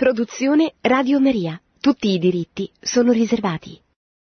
Produzione Radio Maria. Tutti i diritti sono riservati.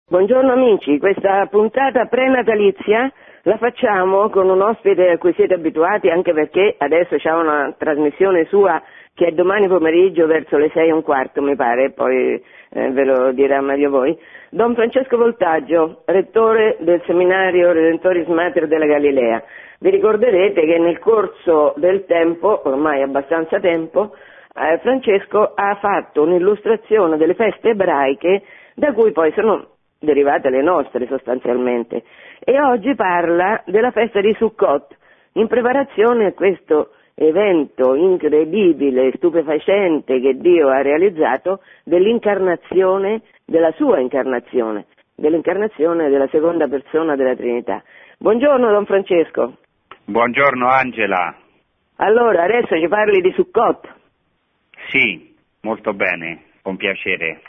Buongiorno amici, questa puntata prenatalizia la facciamo con un ospite a cui siete abituati anche perché adesso c'è una trasmissione sua che è domani pomeriggio verso le sei e un quarto mi pare, poi eh, ve lo dirà meglio voi. Don Francesco Voltaggio, rettore del seminario Redentoris Mater della Galilea. Vi ricorderete che nel corso del tempo, ormai abbastanza tempo, eh, Francesco ha fatto un'illustrazione delle feste ebraiche da cui poi sono derivate le nostre sostanzialmente e oggi parla della festa di Sukkot in preparazione a questo evento incredibile, stupefacente che Dio ha realizzato dell'incarnazione, della sua incarnazione, dell'incarnazione della seconda persona della Trinità. Buongiorno Don Francesco. Buongiorno Angela. Allora, adesso ci parli di Sukkot. Sì, molto bene, con piacere.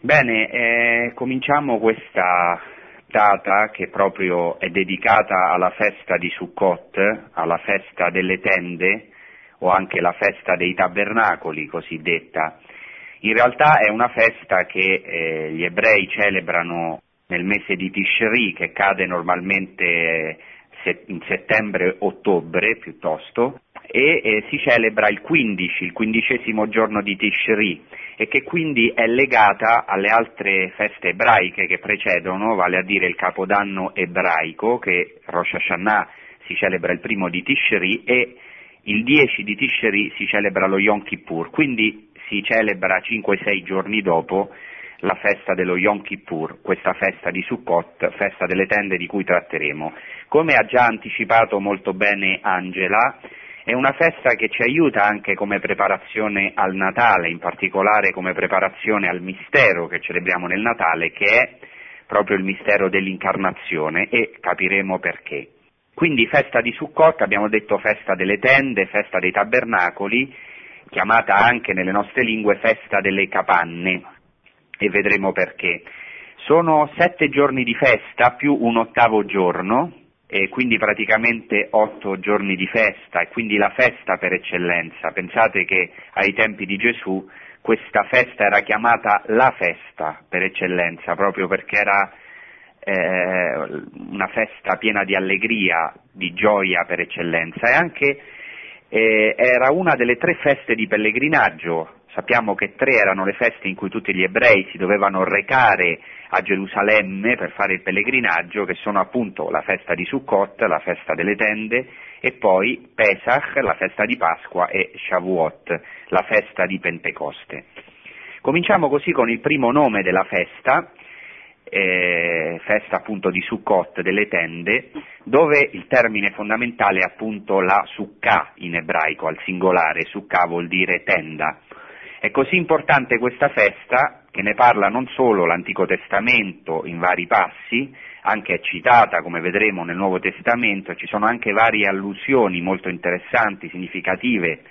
Bene, eh, cominciamo questa data che proprio è dedicata alla festa di Sukkot, alla festa delle tende o anche la festa dei tabernacoli cosiddetta. In realtà è una festa che eh, gli ebrei celebrano nel mese di Tishri che cade normalmente in settembre-ottobre piuttosto e eh, si celebra il 15, il quindicesimo giorno di Tishri e che quindi è legata alle altre feste ebraiche che precedono, vale a dire il Capodanno ebraico che Rosh Hashanah si celebra il primo di Tishri e il 10 di Tishri si celebra lo Yom Kippur, quindi si celebra 5-6 giorni dopo la festa dello Yom Kippur, questa festa di Sukkot, festa delle tende di cui tratteremo. Come ha già anticipato molto bene Angela, è una festa che ci aiuta anche come preparazione al Natale, in particolare come preparazione al mistero che celebriamo nel Natale, che è proprio il mistero dell'incarnazione e capiremo perché. Quindi festa di Sukkot, abbiamo detto festa delle tende, festa dei tabernacoli, chiamata anche nelle nostre lingue festa delle capanne e vedremo perché. Sono sette giorni di festa più un ottavo giorno, e quindi praticamente otto giorni di festa e quindi la festa per eccellenza. Pensate che ai tempi di Gesù questa festa era chiamata la festa per eccellenza, proprio perché era eh, una festa piena di allegria, di gioia per eccellenza e anche eh, era una delle tre feste di pellegrinaggio. Sappiamo che tre erano le feste in cui tutti gli ebrei si dovevano recare a Gerusalemme per fare il pellegrinaggio, che sono appunto la festa di Sukkot, la festa delle tende, e poi Pesach, la festa di Pasqua, e Shavuot, la festa di Pentecoste. Cominciamo così con il primo nome della festa, eh, festa appunto di Sukkot, delle tende, dove il termine fondamentale è appunto la Sukkah in ebraico, al singolare, Sukkah vuol dire tenda. È così importante questa festa che ne parla non solo l'Antico Testamento in vari passi, anche è citata, come vedremo, nel Nuovo Testamento, ci sono anche varie allusioni molto interessanti, significative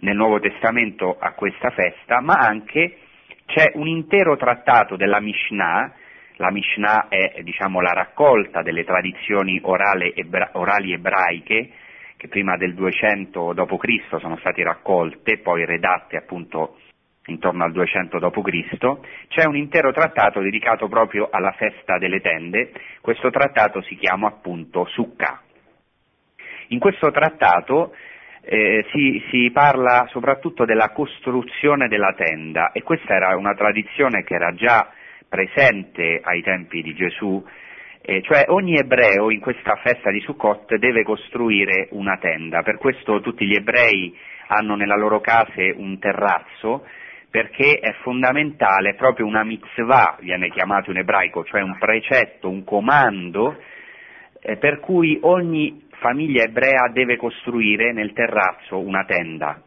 nel Nuovo Testamento a questa festa, ma anche c'è un intero trattato della Mishnah, la Mishnah è diciamo, la raccolta delle tradizioni orali ebraiche, che prima del 200 d.C. sono state raccolte, poi redatte appunto intorno al 200 d.C., c'è un intero trattato dedicato proprio alla festa delle tende, questo trattato si chiama appunto Sukkah. In questo trattato eh, si, si, parla soprattutto della costruzione della tenda e questa era una tradizione che era già presente ai tempi di Gesù eh, cioè ogni ebreo in questa festa di Sukkot deve costruire una tenda, per questo tutti gli ebrei hanno nella loro case un terrazzo, perché è fondamentale, proprio una mitzvah, viene chiamato in ebraico, cioè un precetto, un comando, eh, per cui ogni famiglia ebrea deve costruire nel terrazzo una tenda,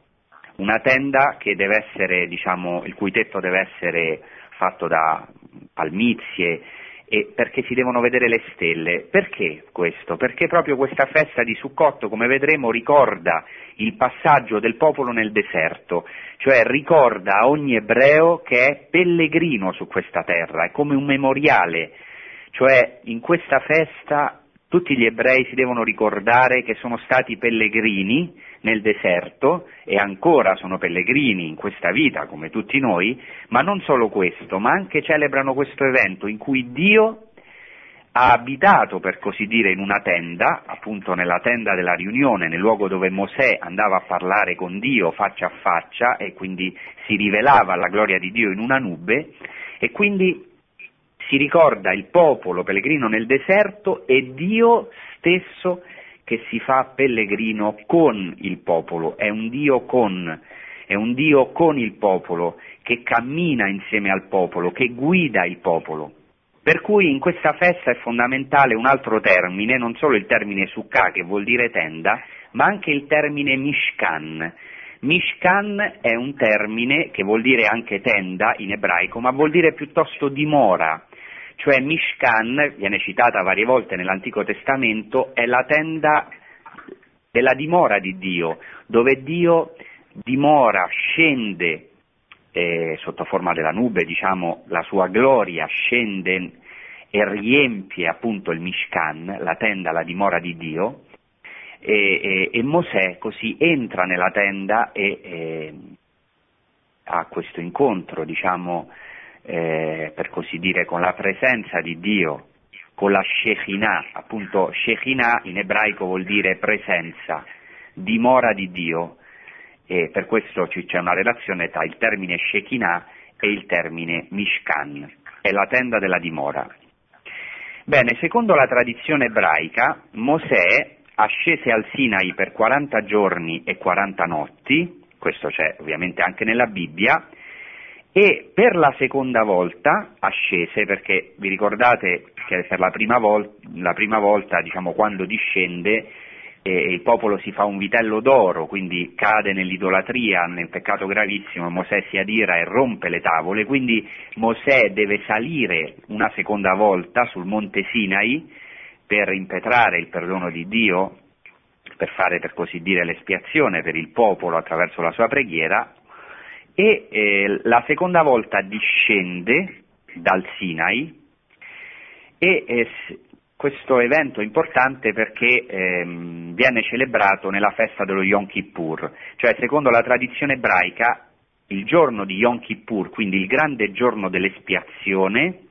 una tenda essere, diciamo, il cui tetto deve essere fatto da palmizie, e perché si devono vedere le stelle. Perché questo? Perché proprio questa festa di Sukkot, come vedremo, ricorda il passaggio del popolo nel deserto, cioè ricorda a ogni ebreo che è pellegrino su questa terra, è come un memoriale, cioè in questa festa tutti gli ebrei si devono ricordare che sono stati pellegrini nel deserto e ancora sono pellegrini in questa vita come tutti noi, ma non solo questo, ma anche celebrano questo evento in cui Dio ha abitato, per così dire, in una tenda, appunto nella tenda della riunione, nel luogo dove Mosè andava a parlare con Dio faccia a faccia e quindi si rivelava la gloria di Dio in una nube e quindi si ricorda il popolo pellegrino nel deserto e Dio stesso che si fa pellegrino con il popolo, è un Dio con, è un Dio con il popolo, che cammina insieme al popolo, che guida il popolo. Per cui in questa festa è fondamentale un altro termine, non solo il termine sukkah che vuol dire tenda, ma anche il termine mishkan. Mishkan è un termine che vuol dire anche tenda in ebraico, ma vuol dire piuttosto dimora, cioè Mishkan, viene citata varie volte nell'Antico Testamento, è la tenda della dimora di Dio, dove Dio dimora, scende eh, sotto forma della nube, diciamo, la sua gloria scende e riempie appunto il Mishkan, la tenda, la dimora di Dio, e, e, e Mosè così entra nella tenda e, e ha questo incontro, diciamo, eh, per così dire, con la presenza di Dio, con la Shekinah, appunto Shekinah in ebraico vuol dire presenza, dimora di Dio, e per questo c'è una relazione tra il termine Shekinah e il termine Mishkan, è la tenda della dimora. Bene, secondo la tradizione ebraica, Mosè ascese al Sinai per 40 giorni e 40 notti, questo c'è ovviamente anche nella Bibbia, e per la seconda volta ascese, perché vi ricordate che per la prima volta, la prima volta diciamo, quando discende, e il popolo si fa un vitello d'oro, quindi cade nell'idolatria, nel peccato gravissimo, Mosè si adira e rompe le tavole, quindi Mosè deve salire una seconda volta sul monte Sinai per impetrare il perdono di Dio, per fare per così dire l'espiazione per il popolo attraverso la sua preghiera, e eh, la seconda volta discende dal Sinai e eh, questo evento è importante perché ehm, viene celebrato nella festa dello Yom Kippur, cioè secondo la tradizione ebraica il giorno di Yom Kippur, quindi il grande giorno dell'espiazione,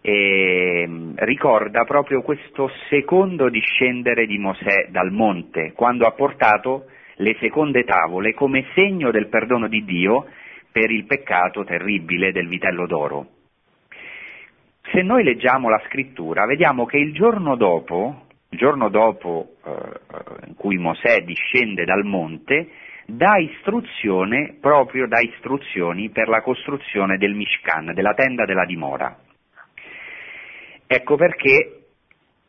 ehm, ricorda proprio questo secondo discendere di Mosè dal monte, quando ha portato le seconde tavole come segno del perdono di Dio per il peccato terribile del vitello d'oro. Se noi leggiamo la scrittura, vediamo che il giorno dopo, il giorno dopo eh, in cui Mosè discende dal monte, dà istruzione, proprio dà istruzioni per la costruzione del Mishkan, della tenda della dimora. Ecco perché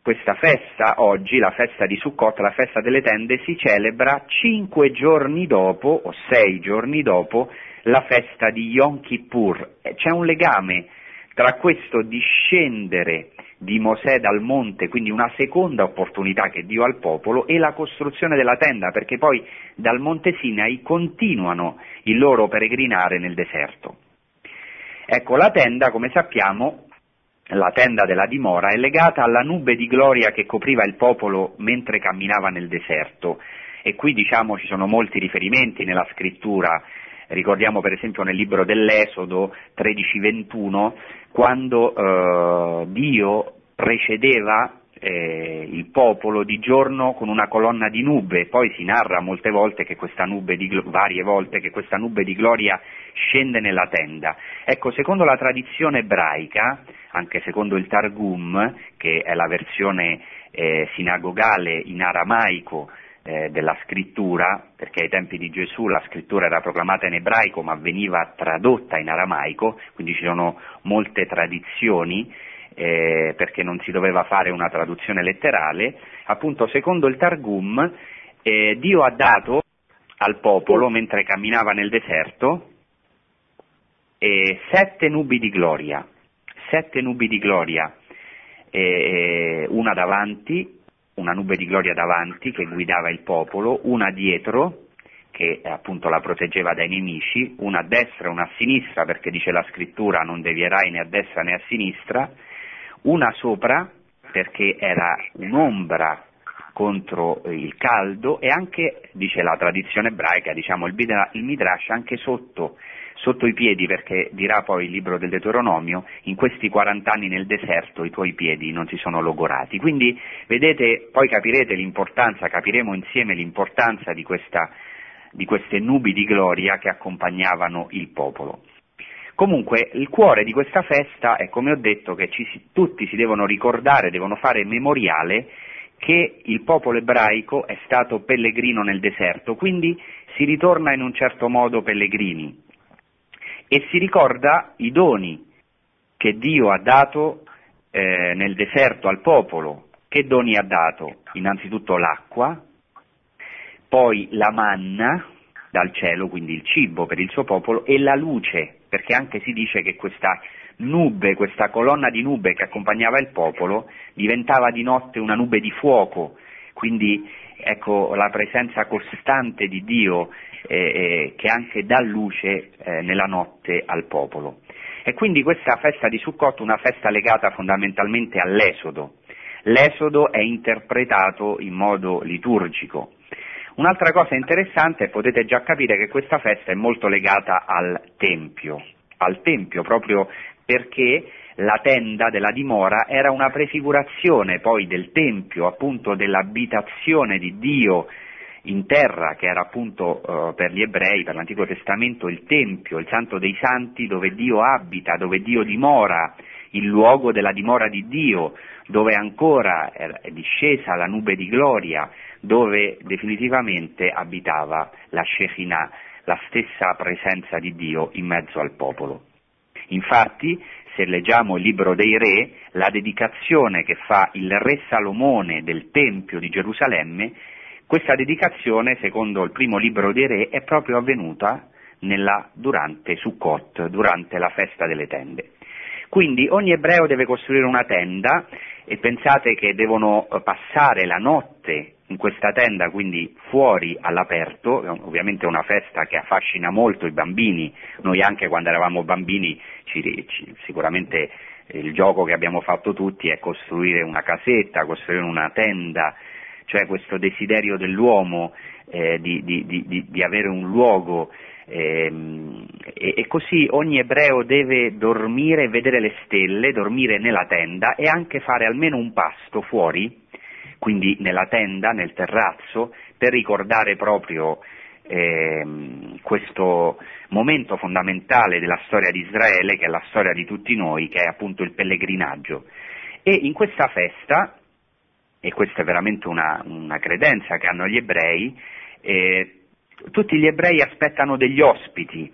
questa festa oggi, la festa di Sukkot, la festa delle tende, si celebra cinque giorni dopo, o sei giorni dopo, la festa di Yom Kippur. C'è un legame tra questo discendere di Mosè dal monte, quindi una seconda opportunità che Dio ha al popolo, e la costruzione della tenda, perché poi dal monte Sinai continuano il loro peregrinare nel deserto. Ecco, la tenda, come sappiamo, la tenda della dimora, è legata alla nube di gloria che copriva il popolo mentre camminava nel deserto. E qui diciamo ci sono molti riferimenti nella scrittura Ricordiamo per esempio nel libro dell'Esodo 13-21 quando eh, Dio precedeva eh, il popolo di giorno con una colonna di nube, poi si narra molte volte che questa nube di, varie volte che questa nube di gloria scende nella tenda. Ecco, secondo la tradizione ebraica, anche secondo il Targum, che è la versione eh, sinagogale in aramaico eh, della scrittura, perché ai tempi di Gesù la scrittura era proclamata in ebraico ma veniva tradotta in aramaico, quindi ci sono molte tradizioni eh, perché non si doveva fare una traduzione letterale, appunto secondo il Targum eh, Dio ha dato al popolo mentre camminava nel deserto eh, sette nubi di gloria, sette nubi di gloria, eh, una davanti, una nube di gloria davanti che guidava il popolo, una dietro che appunto la proteggeva dai nemici, una a destra e una a sinistra perché dice la scrittura non devierai né a destra né a sinistra, una sopra perché era un'ombra contro il caldo e anche, dice la tradizione ebraica, diciamo il, il Midrash, anche sotto, sotto, i piedi, perché dirà poi il libro del Deuteronomio, in questi 40 anni nel deserto i tuoi piedi non si sono logorati. Quindi vedete, poi capirete l'importanza, capiremo insieme l'importanza di, questa, di queste nubi di gloria che accompagnavano il popolo. Comunque il cuore di questa festa è, come ho detto, che ci, tutti si devono ricordare, devono fare memoriale che il popolo ebraico è stato pellegrino nel deserto, quindi si ritorna in un certo modo pellegrini e si ricorda i doni che Dio ha dato eh, nel deserto al popolo. Che doni ha dato? Innanzitutto l'acqua, poi la manna dal cielo, quindi il cibo per il suo popolo, e la luce perché anche si dice che questa nube, questa colonna di nube che accompagnava il popolo, diventava di notte una nube di fuoco, quindi ecco la presenza costante di Dio eh, eh, che anche dà luce eh, nella notte al popolo. E quindi questa festa di Sukkot è una festa legata fondamentalmente all'Esodo. L'Esodo è interpretato in modo liturgico. Un'altra cosa interessante, potete già capire che questa festa è molto legata al Tempio, al Tempio proprio perché la tenda della dimora era una prefigurazione poi del Tempio, appunto dell'abitazione di Dio in terra, che era appunto eh, per gli ebrei, per l'Antico Testamento, il Tempio, il Santo dei Santi, dove Dio abita, dove Dio dimora, il luogo della dimora di Dio, dove ancora è discesa la nube di gloria, dove definitivamente abitava la Shekinah, la stessa presenza di Dio in mezzo al popolo. Infatti, se leggiamo il libro dei re, la dedicazione che fa il re Salomone del Tempio di Gerusalemme, questa dedicazione, secondo il primo libro dei re, è proprio avvenuta nella, durante Sukkot, durante la festa delle tende. Quindi ogni ebreo deve costruire una tenda e pensate che devono passare la notte in questa tenda, quindi fuori all'aperto, ovviamente è una festa che affascina molto i bambini, noi anche quando eravamo bambini ci, ci, sicuramente il gioco che abbiamo fatto tutti è costruire una casetta, costruire una tenda, cioè questo desiderio dell'uomo eh, di, di, di, di, avere un luogo Ehm, e, e, così ogni ebreo deve dormire vedere le stelle, dormire nella tenda e anche fare almeno un pasto fuori, quindi nella tenda, nel terrazzo, per ricordare proprio ehm, questo momento fondamentale della storia di Israele, che è la storia di tutti noi, che è appunto il pellegrinaggio. E in questa festa, e questa è veramente una, una credenza che hanno gli ebrei, eh, tutti gli ebrei aspettano degli ospiti.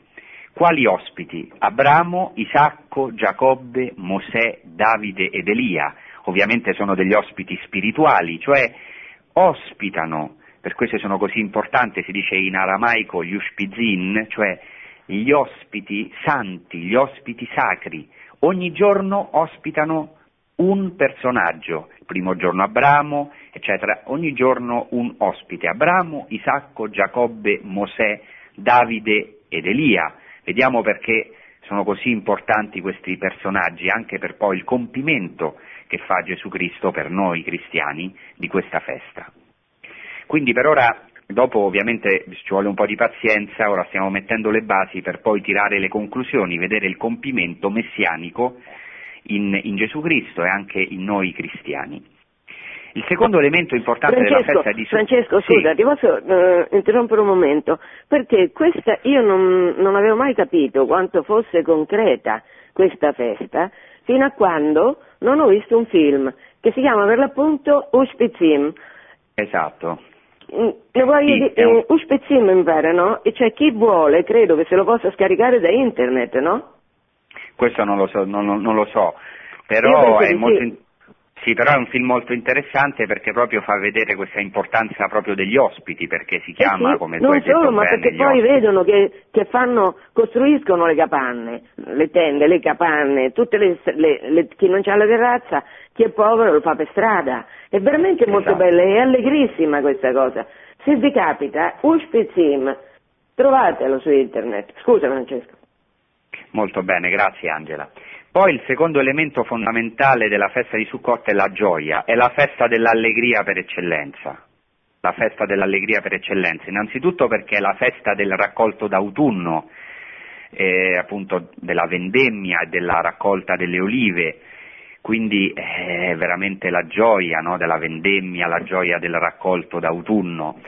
Quali ospiti? Abramo, Isacco, Giacobbe, Mosè, Davide ed Elia. Ovviamente sono degli ospiti spirituali, cioè ospitano, per questo sono così importanti, si dice in aramaico gli ushpizin, cioè gli ospiti santi, gli ospiti sacri. Ogni giorno ospitano un personaggio, il primo giorno Abramo, eccetera, ogni giorno un ospite, Abramo, Isacco, Giacobbe, Mosè, Davide ed Elia. Vediamo perché sono così importanti questi personaggi, anche per poi il compimento che fa Gesù Cristo per noi cristiani di questa festa. Quindi per ora, dopo ovviamente ci vuole un po' di pazienza, ora stiamo mettendo le basi per poi tirare le conclusioni, vedere il compimento messianico in, in Gesù Cristo e anche in noi cristiani. Il secondo elemento importante Francesco, della festa di Francesco, scusa, sì. ti posso uh, interrompere un momento? Perché questa, io non, non, avevo mai capito quanto fosse concreta questa festa fino a quando non ho visto un film che si chiama per l'appunto Uspizim. Esatto. Mm, ne voglio sì, dire, un... Uspizim mi pare, no? E c'è chi vuole, credo che se lo possa scaricare da internet, no? questo non lo so, non, non lo so. però è molto... Sì. Sì, però è un film molto interessante perché proprio fa vedere questa importanza proprio degli ospiti, perché si chiama eh sì, come hai detto ma bene, perché poi ospiti. vedono che, che fanno, costruiscono le capanne, le tende, le capanne, tutte le, le, le, chi non ha la terrazza, chi è povero lo fa per strada. È veramente molto esatto. bella, è allegrissima questa cosa. Se vi capita, un spezzim, trovatelo su internet. Scusa Francesco. Molto bene, grazie Angela. Poi il secondo elemento fondamentale della festa di Sukkot è la gioia, è la festa dell'allegria per eccellenza. La festa dell'allegria per eccellenza, innanzitutto perché è la festa del raccolto d'autunno, eh, appunto della vendemmia e della raccolta delle olive, quindi è eh, veramente la gioia no, della vendemmia, la gioia del raccolto d'autunno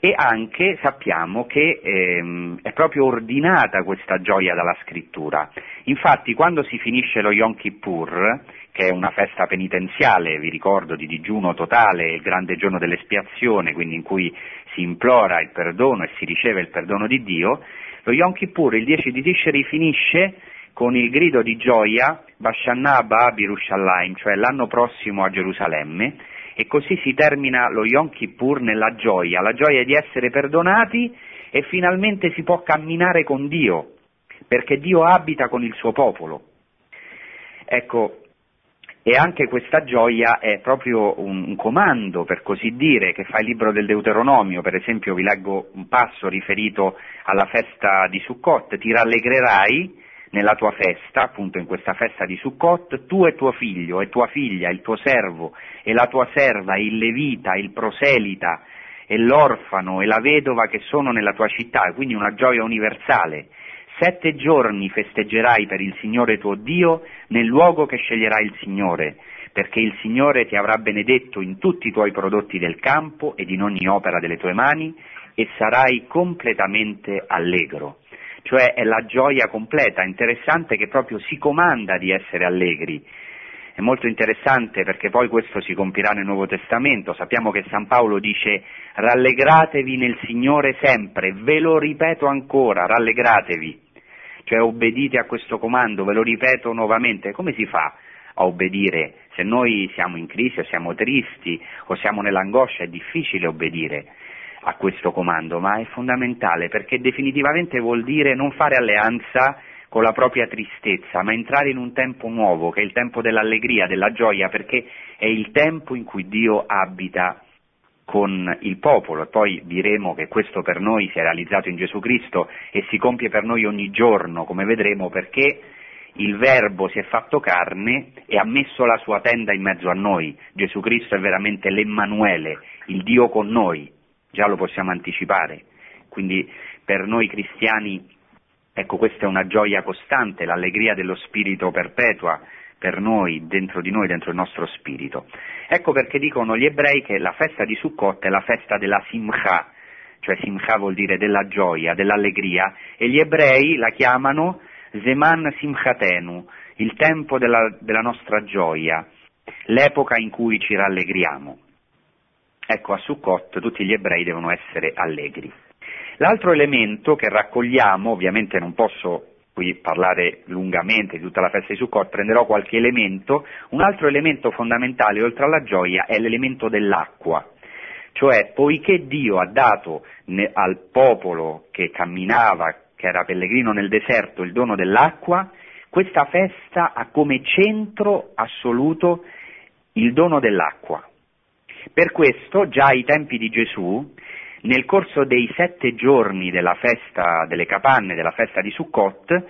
e anche sappiamo che ehm, è proprio ordinata questa gioia dalla scrittura. Infatti quando si finisce lo Yom Kippur, che è una festa penitenziale, vi ricordo, di digiuno totale, il grande giorno dell'espiazione, quindi in cui si implora il perdono e si riceve il perdono di Dio, lo Yom Kippur, il 10 di Tishri, finisce con il grido di gioia Bashanna Abba Birushallaim, cioè l'anno prossimo a Gerusalemme, e così si termina lo Yom Kippur nella gioia, la gioia di essere perdonati e finalmente si può camminare con Dio, perché Dio abita con il suo popolo. Ecco, e anche questa gioia è proprio un, comando, per così dire, che fa il libro del Deuteronomio, per esempio vi leggo un passo riferito alla festa di Sukkot, ti rallegrerai nella tua festa, appunto in questa festa di Sukkot, tu e tuo figlio e tua figlia, il tuo servo e la tua serva, il levita, il proselita e l'orfano e la vedova che sono nella tua città, quindi una gioia universale. Sette giorni festeggerai per il Signore tuo Dio nel luogo che sceglierà il Signore, perché il Signore ti avrà benedetto in tutti i tuoi prodotti del campo ed in ogni opera delle tue mani e sarai completamente allegro cioè è la gioia completa, interessante che proprio si comanda di essere allegri. È molto interessante perché poi questo si compirà nel Nuovo Testamento, sappiamo che San Paolo dice rallegratevi nel Signore sempre, ve lo ripeto ancora, rallegratevi, cioè obbedite a questo comando, ve lo ripeto nuovamente, come si fa a obbedire? Se noi siamo in crisi o siamo tristi o siamo nell'angoscia è difficile obbedire a questo comando, ma è fondamentale perché definitivamente vuol dire non fare alleanza con la propria tristezza, ma entrare in un tempo nuovo, che è il tempo dell'allegria, della gioia, perché è il tempo in cui Dio abita con il popolo e poi diremo che questo per noi si è realizzato in Gesù Cristo e si compie per noi ogni giorno, come vedremo, perché il Verbo si è fatto carne e ha messo la sua tenda in mezzo a noi. Gesù Cristo è veramente l'Emmanuele, il Dio con noi già lo possiamo anticipare. Quindi per noi cristiani, ecco, questa è una gioia costante, l'allegria dello Spirito perpetua per noi, dentro di noi, dentro il nostro spirito. Ecco perché dicono gli ebrei che la festa di Sukkot è la festa della Simcha, cioè Simcha vuol dire della gioia, dell'allegria, e gli ebrei la chiamano Zeman Simchatenu, il tempo della, della nostra gioia, l'epoca in cui ci rallegriamo. Ecco, a Sukkot tutti gli ebrei devono essere allegri. L'altro elemento che raccogliamo, ovviamente non posso qui parlare lungamente di tutta la festa di Sukkot, prenderò qualche elemento, un altro elemento fondamentale oltre alla gioia è l'elemento dell'acqua, cioè poiché Dio ha dato al popolo che camminava, che era pellegrino nel deserto, il dono dell'acqua, questa festa ha come centro assoluto il dono dell'acqua. Per questo, già ai tempi di Gesù, nel corso dei sette giorni della festa delle capanne, della festa di Sukkot,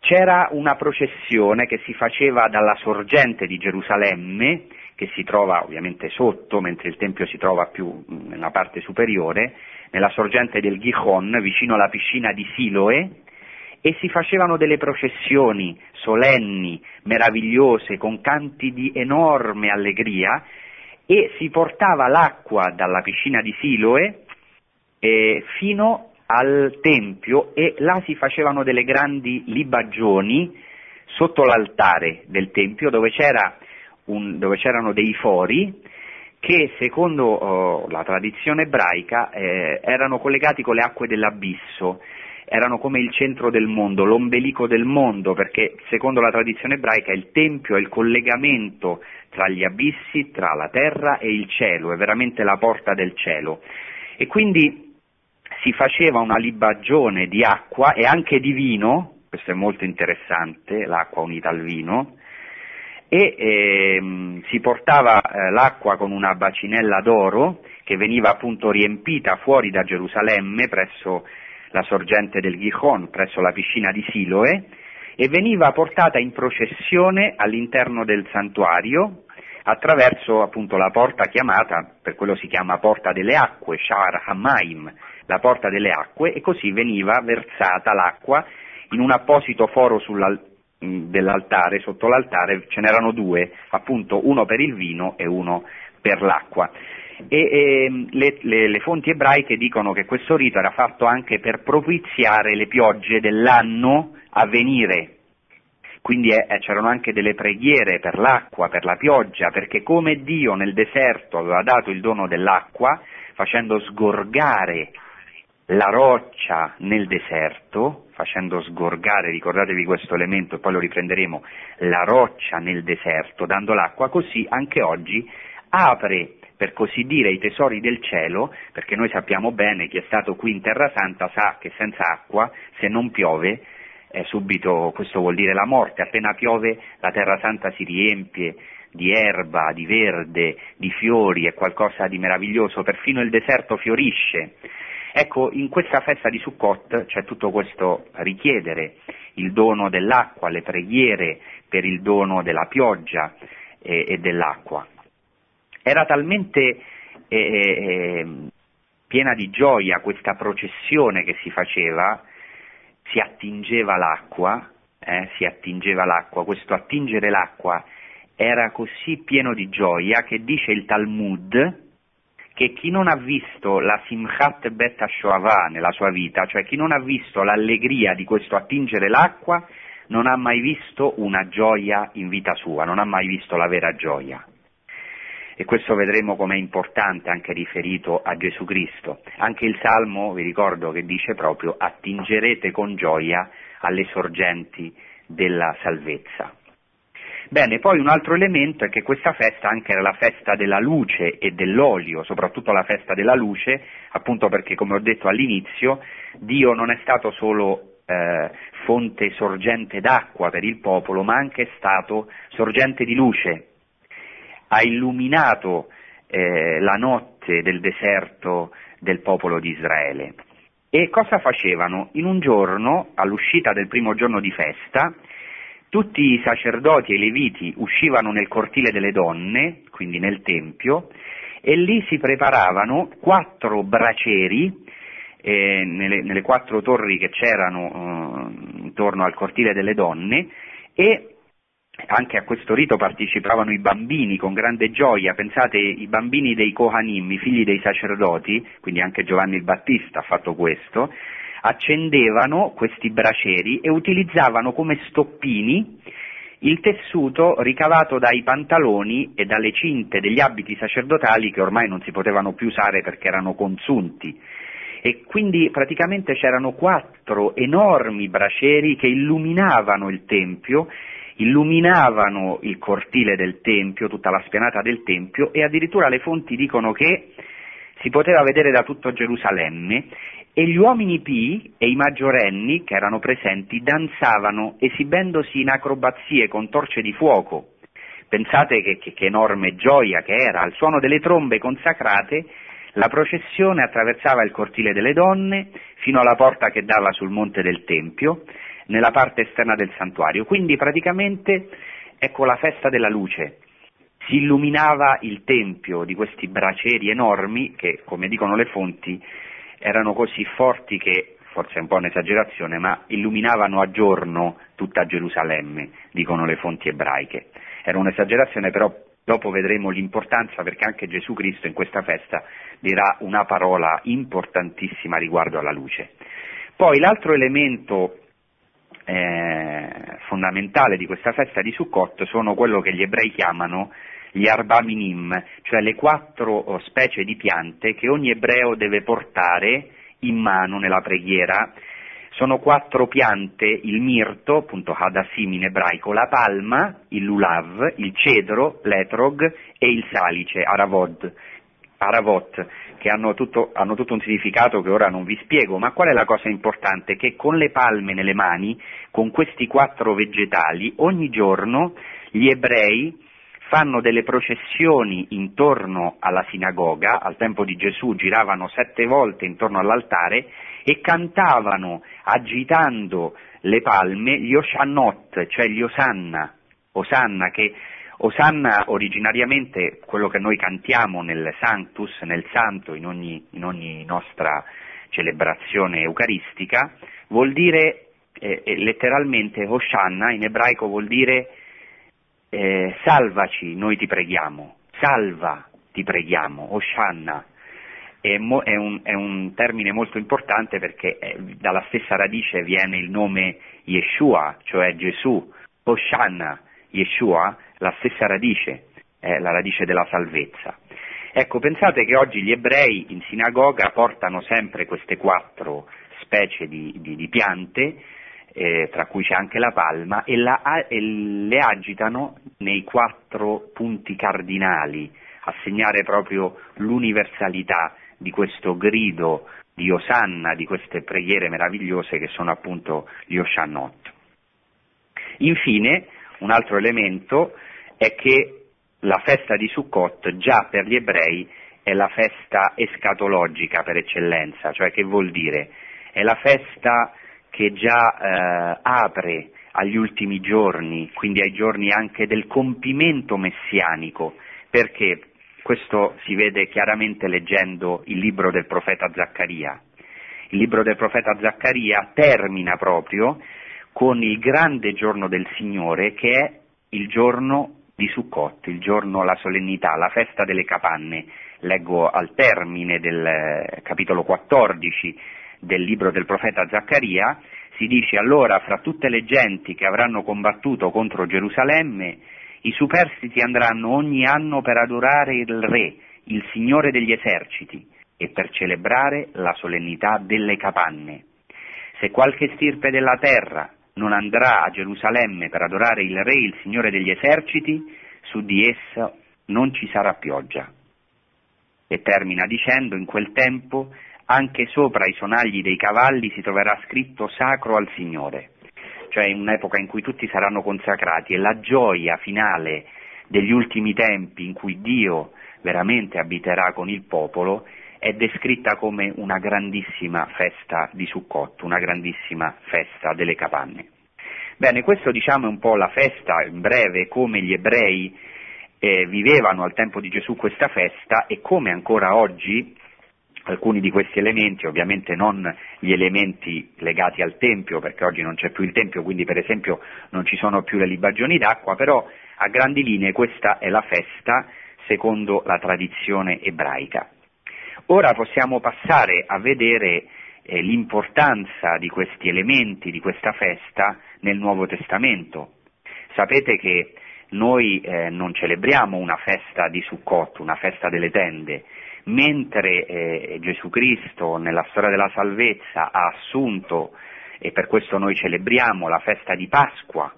c'era una processione che si faceva dalla sorgente di Gerusalemme, che si trova ovviamente sotto, mentre il Tempio si trova più nella parte superiore, nella sorgente del Gihon, vicino alla piscina di Siloe, e si facevano delle processioni solenni, meravigliose, con canti di enorme allegria, e si portava l'acqua dalla piscina di Siloe eh, fino al Tempio e là si facevano delle grandi libagioni sotto l'altare del Tempio dove, c'era un, dove c'erano dei fori che secondo oh, la tradizione ebraica eh, erano collegati con le acque dell'abisso erano come il centro del mondo, l'ombelico del mondo, perché secondo la tradizione ebraica il Tempio è il collegamento tra gli abissi, tra la terra e il cielo, è veramente la porta del cielo. E quindi si faceva una libagione di acqua e anche di vino, questo è molto interessante, l'acqua unita al vino, e ehm, si portava eh, l'acqua con una bacinella d'oro che veniva appunto riempita fuori da Gerusalemme presso la sorgente del Gihon presso la piscina di Siloe e veniva portata in processione all'interno del santuario attraverso appunto la porta chiamata, per quello si chiama porta delle acque, Shar Hamaim, la porta delle acque, e così veniva versata l'acqua in un apposito foro dell'altare, sotto l'altare ce n'erano due, appunto uno per il vino e uno per l'acqua. E, e le, le, le, fonti ebraiche dicono che questo rito era fatto anche per propiziare le piogge dell'anno a venire, quindi eh, eh, c'erano anche delle preghiere per l'acqua, per la pioggia, perché come Dio nel deserto aveva dato il dono dell'acqua, facendo sgorgare la roccia nel deserto, facendo sgorgare, ricordatevi questo elemento e poi lo riprenderemo, la roccia nel deserto, dando l'acqua, così anche oggi apre per così dire i tesori del cielo, perché noi sappiamo bene chi è stato qui in Terra Santa sa che senza acqua, se non piove, eh, subito questo vuol dire la morte, appena piove la Terra Santa si riempie di erba, di verde, di fiori, è qualcosa di meraviglioso, perfino il deserto fiorisce. Ecco, in questa festa di Sukkot c'è tutto questo richiedere, il dono dell'acqua, le preghiere per il dono della pioggia e, e dell'acqua. Era talmente eh, eh, piena di gioia questa processione che si faceva, si attingeva l'acqua, eh, si attingeva l'acqua, questo attingere l'acqua era così pieno di gioia che dice il Talmud che chi non ha visto la Simchat Bet Shoavah nella sua vita, cioè chi non ha visto l'allegria di questo attingere l'acqua, non ha mai visto una gioia in vita sua, non ha mai visto la vera gioia e questo vedremo come è importante anche riferito a Gesù Cristo. Anche il Salmo, vi ricordo che dice proprio attingerete con gioia alle sorgenti della salvezza. Bene, poi un altro elemento è che questa festa anche era la festa della luce e dell'olio, soprattutto la festa della luce, appunto perché come ho detto all'inizio, Dio non è stato solo eh, fonte sorgente d'acqua per il popolo, ma anche stato sorgente di luce ha illuminato eh, la notte del deserto del popolo di Israele. E cosa facevano? In un giorno, all'uscita del primo giorno di festa, tutti i sacerdoti e i leviti uscivano nel cortile delle donne, quindi nel tempio, e lì si preparavano quattro braceri eh, nelle, nelle, quattro torri che c'erano eh, intorno al cortile delle donne e anche a questo rito partecipavano i bambini con grande gioia, pensate i bambini dei Kohanim, i figli dei sacerdoti, quindi anche Giovanni il Battista ha fatto questo, accendevano questi braceri e utilizzavano come stoppini il tessuto ricavato dai pantaloni e dalle cinte degli abiti sacerdotali che ormai non si potevano più usare perché erano consunti. E quindi praticamente c'erano quattro enormi braceri che illuminavano il Tempio illuminavano il cortile del Tempio, tutta la spianata del Tempio e addirittura le fonti dicono che si poteva vedere da tutto Gerusalemme e gli uomini pii e i maggiorenni che erano presenti danzavano esibendosi in acrobazie con torce di fuoco. Pensate che, che, che enorme gioia che era, al suono delle trombe consacrate la processione attraversava il cortile delle donne fino alla porta che dava sul monte del Tempio nella parte esterna del santuario. Quindi praticamente ecco la festa della luce. Si illuminava il tempio di questi braceri enormi che, come dicono le fonti, erano così forti che, forse è un po' un'esagerazione, ma illuminavano a giorno tutta Gerusalemme, dicono le fonti ebraiche. Era un'esagerazione, però dopo vedremo l'importanza perché anche Gesù Cristo in questa festa dirà una parola importantissima riguardo alla luce. Poi l'altro elemento eh, fondamentale di questa festa di Sukkot sono quello che gli ebrei chiamano gli arbaminim, cioè le quattro oh, specie di piante che ogni ebreo deve portare in mano nella preghiera. Sono quattro piante, il mirto, appunto hadassim in ebraico, la palma, il lulav, il cedro, l'etrog e il salice, aravod, aravot che hanno tutto, hanno tutto, un significato che ora non vi spiego, ma qual è la cosa importante? Che con le palme nelle mani, con questi quattro vegetali, ogni giorno gli ebrei fanno delle processioni intorno alla sinagoga, al tempo di Gesù giravano sette volte intorno all'altare e cantavano agitando le palme, gli Oshannot, cioè gli Osanna, Osanna che Osanna originariamente quello che noi cantiamo nel Sanctus, nel Santo, in ogni, in ogni nostra celebrazione eucaristica, vuol dire eh, eh letteralmente Hosanna in ebraico vuol dire eh, salvaci, noi ti preghiamo, salva, ti preghiamo, Hosanna. È, mo, è, un, è, un, termine molto importante perché eh, dalla stessa radice viene il nome Yeshua, cioè Gesù, Hosanna, Yeshua, la stessa radice, è la radice della salvezza. Ecco, pensate che oggi gli ebrei in sinagoga portano sempre queste quattro specie di, di, di piante, eh, tra cui c'è anche la palma, e, la, e le agitano nei quattro punti cardinali, a segnare proprio l'universalità di questo grido di Osanna, di queste preghiere meravigliose che sono appunto gli Oshannot. Infine, un altro elemento è che la festa di Sukkot già per gli ebrei è la festa escatologica per eccellenza, cioè che vuol dire? È la festa che già eh, apre agli ultimi giorni, quindi ai giorni anche del compimento messianico, perché questo si vede chiaramente leggendo il libro del profeta Zaccaria. Il libro del profeta Zaccaria termina proprio con il grande giorno del Signore che è il giorno di Sukkot, il giorno, la solennità, la festa delle capanne. Leggo al termine del eh, capitolo 14 del libro del profeta Zaccaria, si dice allora fra tutte le genti che avranno combattuto contro Gerusalemme, i superstiti andranno ogni anno per adorare il Re, il Signore degli eserciti, e per celebrare la solennità delle capanne. Se qualche stirpe della terra non andrà a Gerusalemme per adorare il Re, il Signore degli eserciti, su di essa non ci sarà pioggia. E termina dicendo, in quel tempo anche sopra i sonagli dei cavalli si troverà scritto sacro al Signore, cioè in un'epoca in cui tutti saranno consacrati e la gioia finale degli ultimi tempi in cui Dio veramente abiterà con il popolo è descritta come una grandissima festa di Sukkot, una grandissima festa delle capanne. Bene, questo diciamo è un po' la festa, in breve, come gli ebrei eh, vivevano al tempo di Gesù questa festa e come ancora oggi alcuni di questi elementi, ovviamente non gli elementi legati al Tempio, perché oggi non c'è più il Tempio, quindi per esempio non ci sono più le libagioni d'acqua, però a grandi linee questa è la festa secondo la tradizione ebraica. Ora possiamo passare a vedere eh, l'importanza di questi elementi, di questa festa nel Nuovo Testamento. Sapete che noi eh, non celebriamo una festa di Sukkot, una festa delle tende, mentre eh, Gesù Cristo nella storia della salvezza ha assunto, e per questo noi celebriamo la festa di Pasqua,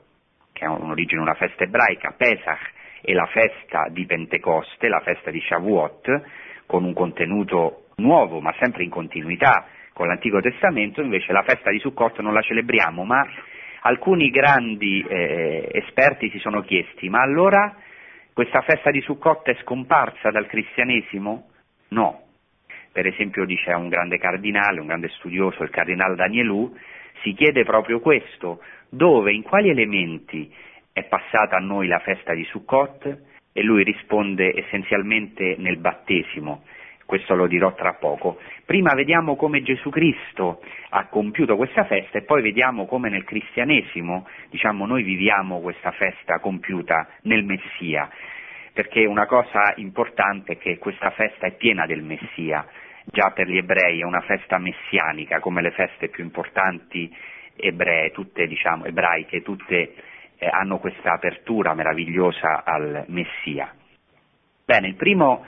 che ha un'origine una festa ebraica, Pesach, e la festa di Pentecoste, la festa di Shavuot, con un contenuto nuovo ma sempre in continuità con l'Antico Testamento, invece la festa di Sukkot non la celebriamo, ma alcuni grandi eh, esperti si sono chiesti, ma allora questa festa di Sukkot è scomparsa dal cristianesimo? No. Per esempio dice un grande cardinale, un grande studioso, il cardinale Danielù, si chiede proprio questo, dove, in quali elementi è passata a noi la festa di Sukkot? E lui risponde essenzialmente nel battesimo, questo lo dirò tra poco. Prima vediamo come Gesù Cristo ha compiuto questa festa e poi vediamo come nel cristianesimo, diciamo, noi viviamo questa festa compiuta nel Messia, perché una cosa importante è che questa festa è piena del Messia, già per gli ebrei è una festa messianica, come le feste più importanti ebree, tutte diciamo ebraiche, tutte eh, hanno questa apertura meravigliosa al Messia. Bene, il primo,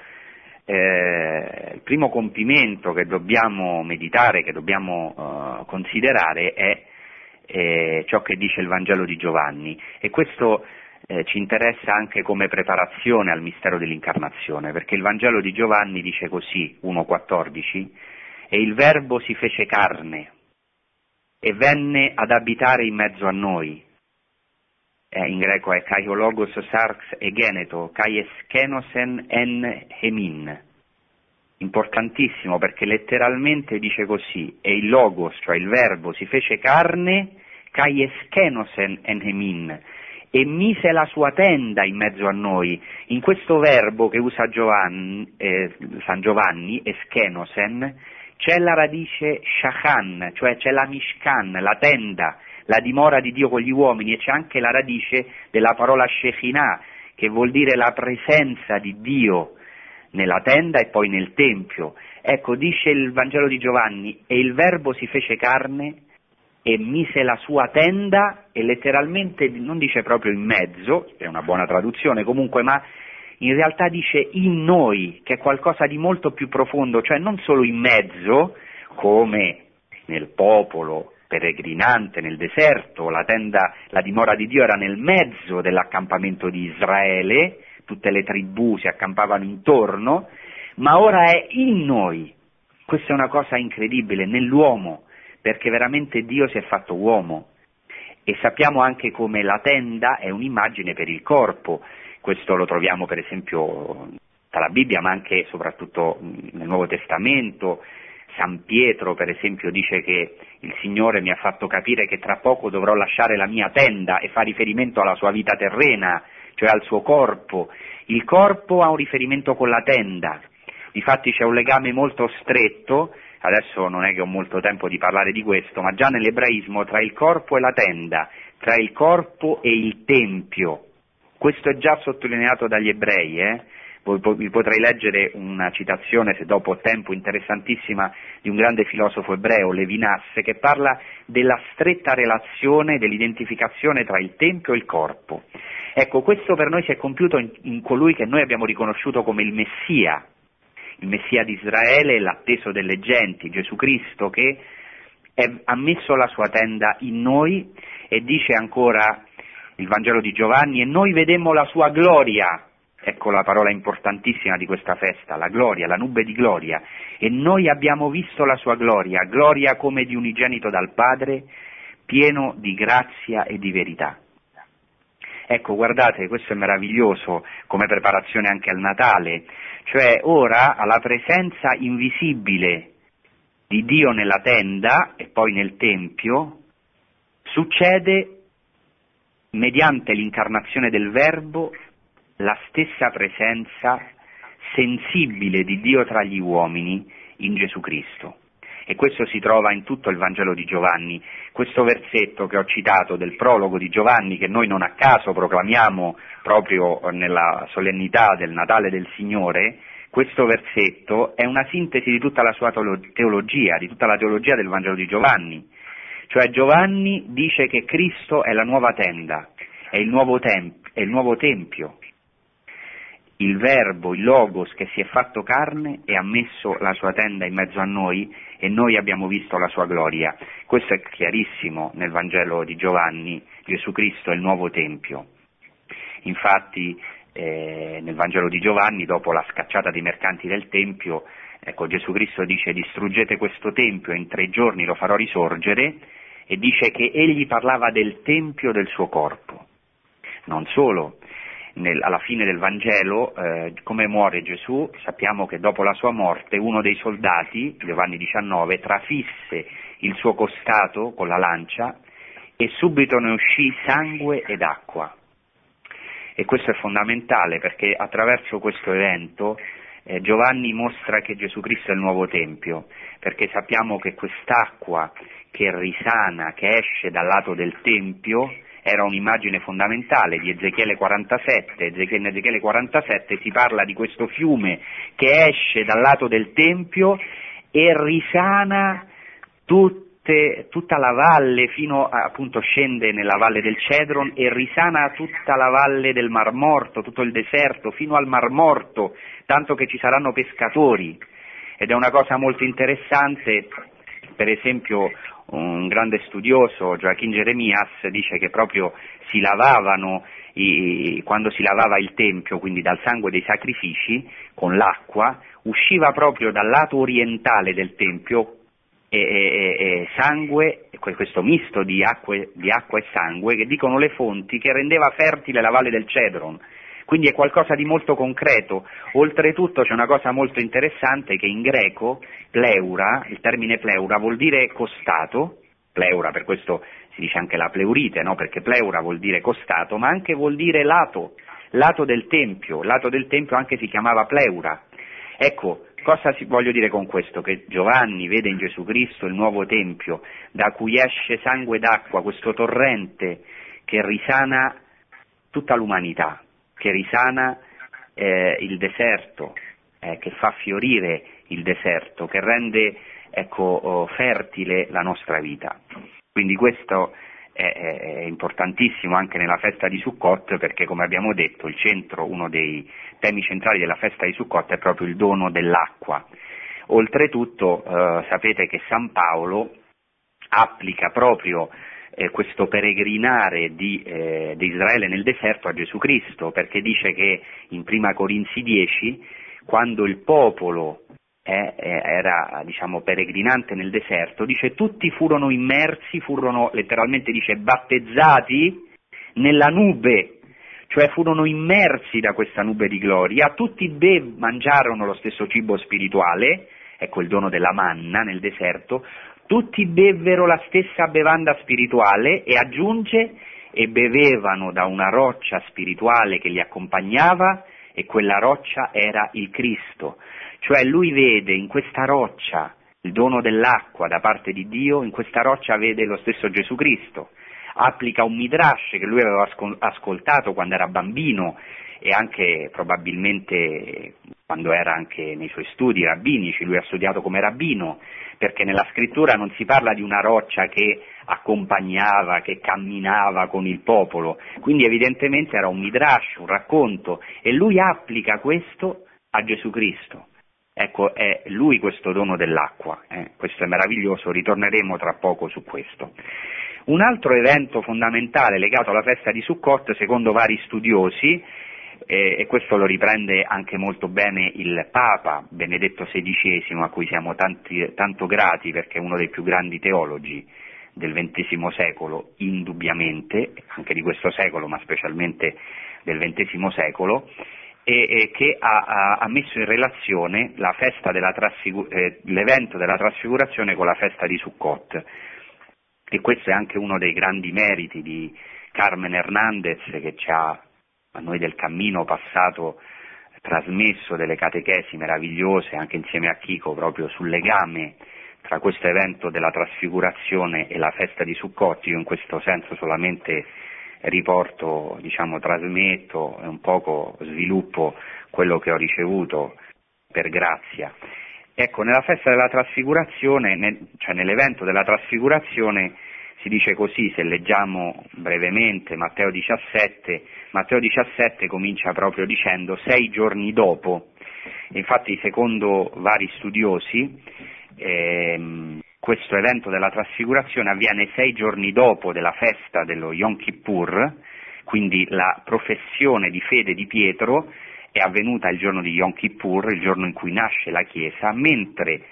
eh, il primo compimento che dobbiamo meditare, che dobbiamo uh, considerare è eh, ciò che dice il Vangelo di Giovanni e questo eh, ci interessa anche come preparazione al mistero dell'incarnazione, perché il Vangelo di Giovanni dice così, 1.14, e il Verbo si fece carne e venne ad abitare in mezzo a noi, eh, in greco è kaiologos sarx egeneto, kai eskenosen en hemin. Importantissimo perché letteralmente dice così, e il logos, cioè il verbo, si fece carne kai eschenosen enhemin, e mise la sua tenda in mezzo a noi. In questo verbo che usa Giovanni, eh, San Giovanni, eschenosen, c'è la radice shachan, cioè c'è la mishkan, la tenda, la dimora di Dio con gli uomini, e c'è anche la radice della parola Shekinah, che vuol dire la presenza di Dio nella tenda e poi nel Tempio. Ecco, dice il Vangelo di Giovanni, e il Verbo si fece carne e mise la sua tenda, e letteralmente non dice proprio in mezzo, è una buona traduzione comunque, ma in realtà dice in noi, che è qualcosa di molto più profondo, cioè non solo in mezzo, come nel popolo peregrinante nel deserto, la tenda, la dimora di Dio era nel mezzo dell'accampamento di Israele, tutte le tribù si accampavano intorno, ma ora è in noi. Questa è una cosa incredibile, nell'uomo, perché veramente Dio si è fatto uomo. E sappiamo anche come la tenda è un'immagine per il corpo, questo lo troviamo per esempio dalla Bibbia, ma anche e soprattutto nel Nuovo Testamento, San Pietro, per esempio, dice che il Signore mi ha fatto capire che tra poco dovrò lasciare la mia tenda e fa riferimento alla sua vita terrena, cioè al suo corpo. Il corpo ha un riferimento con la tenda, difatti c'è un legame molto stretto, adesso non è che ho molto tempo di parlare di questo, ma già nell'ebraismo tra il corpo e la tenda, tra il corpo e il tempio. Questo è già sottolineato dagli ebrei, eh? Vi potrei leggere una citazione, se dopo tempo, interessantissima di un grande filosofo ebreo, Levinas, che parla della stretta relazione, dell'identificazione tra il Tempio e il corpo. Ecco, questo per noi si è compiuto in, in colui che noi abbiamo riconosciuto come il Messia, il Messia di Israele, l'atteso delle genti, Gesù Cristo, che è, ha messo la sua tenda in noi e dice ancora il Vangelo di Giovanni, e noi vedemmo la sua gloria, Ecco la parola importantissima di questa festa, la gloria, la nube di gloria. E noi abbiamo visto la sua gloria, gloria come di unigenito dal Padre, pieno di grazia e di verità. Ecco, guardate, questo è meraviglioso come preparazione anche al Natale, cioè ora alla presenza invisibile di Dio nella tenda e poi nel Tempio, succede mediante l'incarnazione del Verbo la stessa presenza sensibile di Dio tra gli uomini in Gesù Cristo. E questo si trova in tutto il Vangelo di Giovanni. Questo versetto che ho citato del prologo di Giovanni, che noi non a caso proclamiamo proprio nella solennità del Natale del Signore, questo versetto è una sintesi di tutta la sua teologia, di tutta la teologia del Vangelo di Giovanni. Cioè Giovanni dice che Cristo è la nuova tenda, è il nuovo, temp- è il nuovo tempio, il Verbo, il Logos che si è fatto carne e ha messo la sua tenda in mezzo a noi e noi abbiamo visto la sua gloria. Questo è chiarissimo nel Vangelo di Giovanni, Gesù Cristo è il nuovo Tempio. Infatti eh, nel Vangelo di Giovanni, dopo la scacciata dei mercanti del Tempio, ecco, Gesù Cristo dice distruggete questo Tempio in tre giorni lo farò risorgere e dice che egli parlava del Tempio del suo corpo. Non solo, nel, alla fine del Vangelo, eh, come muore Gesù, sappiamo che dopo la sua morte uno dei soldati, Giovanni 19, trafisse il suo costato con la lancia e subito ne uscì sangue ed acqua. E questo è fondamentale perché attraverso questo evento eh, Giovanni mostra che Gesù Cristo è il nuovo Tempio, perché sappiamo che quest'acqua che risana, che esce dal lato del Tempio, era un'immagine fondamentale di Ezechiele 47. In Ezechiele 47 si parla di questo fiume che esce dal lato del Tempio e risana tutte, tutta la valle fino a, appunto scende nella valle del Cedron e risana tutta la valle del Mar Morto, tutto il deserto fino al Mar Morto, tanto che ci saranno pescatori. Ed è una cosa molto interessante, per esempio un grande studioso, Joachim Jeremias, dice che proprio si lavavano, i, quando si lavava il tempio, quindi dal sangue dei sacrifici, con l'acqua, usciva proprio dal lato orientale del tempio e, e, e sangue, questo misto di, acque, di acqua e sangue, che dicono le fonti, che rendeva fertile la valle del Cedron quindi è qualcosa di molto concreto. Oltretutto c'è una cosa molto interessante che in greco pleura, il termine pleura vuol dire costato, pleura per questo si dice anche la pleurite, no? perché pleura vuol dire costato, ma anche vuol dire lato, lato del Tempio, lato del Tempio anche si chiamava pleura. Ecco, cosa voglio dire con questo? Che Giovanni vede in Gesù Cristo il nuovo Tempio, da cui esce sangue d'acqua, questo torrente che risana tutta l'umanità, che risana eh, il deserto, eh, che fa fiorire il deserto, che rende ecco, oh, fertile la nostra vita. Quindi questo è, è, importantissimo anche nella festa di Sukkot perché come abbiamo detto centro, uno dei temi centrali della festa di Sukkot è proprio il dono dell'acqua. Oltretutto eh, sapete che San Paolo applica proprio eh, questo peregrinare di, eh, di, Israele nel deserto a Gesù Cristo, perché dice che in Prima Corinzi 10, quando il popolo eh, era diciamo, peregrinante nel deserto, dice tutti furono immersi, furono letteralmente dice battezzati nella nube, cioè furono immersi da questa nube di gloria, tutti bev- mangiarono lo stesso cibo spirituale, ecco il dono della manna nel deserto, tutti bevvero la stessa bevanda spirituale e aggiunge e bevevano da una roccia spirituale che li accompagnava e quella roccia era il Cristo. Cioè lui vede in questa roccia il dono dell'acqua da parte di Dio, in questa roccia vede lo stesso Gesù Cristo. Applica un midrash che lui aveva ascoltato quando era bambino e anche probabilmente quando era anche nei suoi studi rabbinici, lui ha studiato come rabbino, perché nella scrittura non si parla di una roccia che accompagnava, che camminava con il popolo, quindi evidentemente era un midrash, un racconto, e lui applica questo a Gesù Cristo. Ecco, è lui questo dono dell'acqua, eh? questo è meraviglioso, ritorneremo tra poco su questo. Un altro evento fondamentale legato alla festa di Sukkot, secondo vari studiosi, eh, e questo lo riprende anche molto bene il Papa Benedetto XVI, a cui siamo tanti, tanto grati perché è uno dei più grandi teologi del XX secolo, indubbiamente, anche di questo secolo, ma specialmente del XX secolo, e, e che ha, ha, messo in relazione della eh, l'evento della trasfigurazione con la festa di Sukkot. E questo è anche uno dei grandi meriti di Carmen Hernandez che ci ha, a noi del cammino passato, trasmesso delle catechesi meravigliose anche insieme a Chico proprio sul legame tra questo evento della trasfigurazione e la festa di Sukkot. Io in questo senso solamente riporto, diciamo, trasmetto e un poco sviluppo quello che ho ricevuto per grazia. Ecco, nella festa della trasfigurazione, cioè nell'evento della trasfigurazione, si dice così, se leggiamo brevemente Matteo 17, Matteo 17 comincia proprio dicendo sei giorni dopo, infatti secondo vari studiosi ehm, questo evento della trasfigurazione avviene sei giorni dopo della festa dello Yom Kippur, quindi la professione di fede di Pietro è avvenuta il giorno di Yom Kippur, il giorno in cui nasce la Chiesa, mentre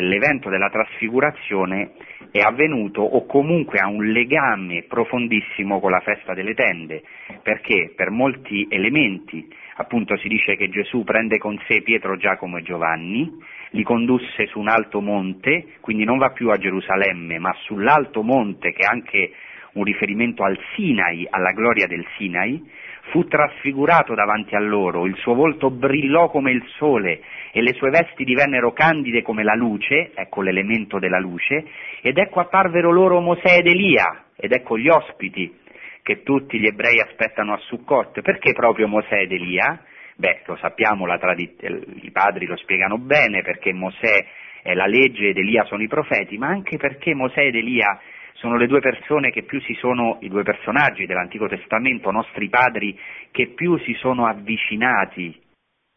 l'evento della trasfigurazione è avvenuto o comunque ha un legame profondissimo con la festa delle tende, perché per molti elementi, appunto si dice che Gesù prende con sé Pietro, Giacomo e Giovanni, li condusse su un alto monte, quindi non va più a Gerusalemme, ma sull'alto monte che è anche un riferimento al Sinai, alla gloria del Sinai, fu trasfigurato davanti a loro, il suo volto brillò come il sole e le sue vesti divennero candide come la luce, ecco l'elemento della luce, ed ecco apparvero loro Mosè ed Elia, ed ecco gli ospiti che tutti gli ebrei aspettano a Sukkot. Perché proprio Mosè ed Elia? Beh, lo sappiamo, trad- i padri lo spiegano bene perché Mosè è la legge ed Elia sono i profeti, ma anche perché Mosè ed Elia sono le due persone che più si sono, i due personaggi dell'Antico Testamento, nostri padri, che più si sono avvicinati,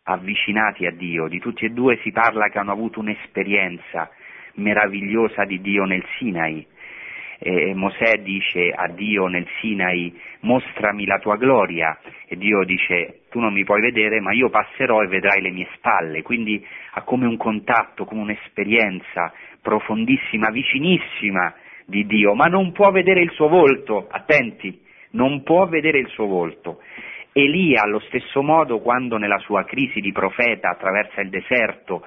avvicinati a Dio. Di tutti e due si parla che hanno avuto un'esperienza meravigliosa di Dio nel Sinai. Eh, Mosè dice a Dio nel Sinai mostrami la tua gloria. E Dio dice tu non mi puoi vedere ma io passerò e vedrai le mie spalle, quindi ha come un contatto, come un'esperienza profondissima, vicinissima di Dio, ma non può vedere il suo volto, attenti, non può vedere il suo volto. Elia allo stesso modo quando nella sua crisi di profeta attraversa il deserto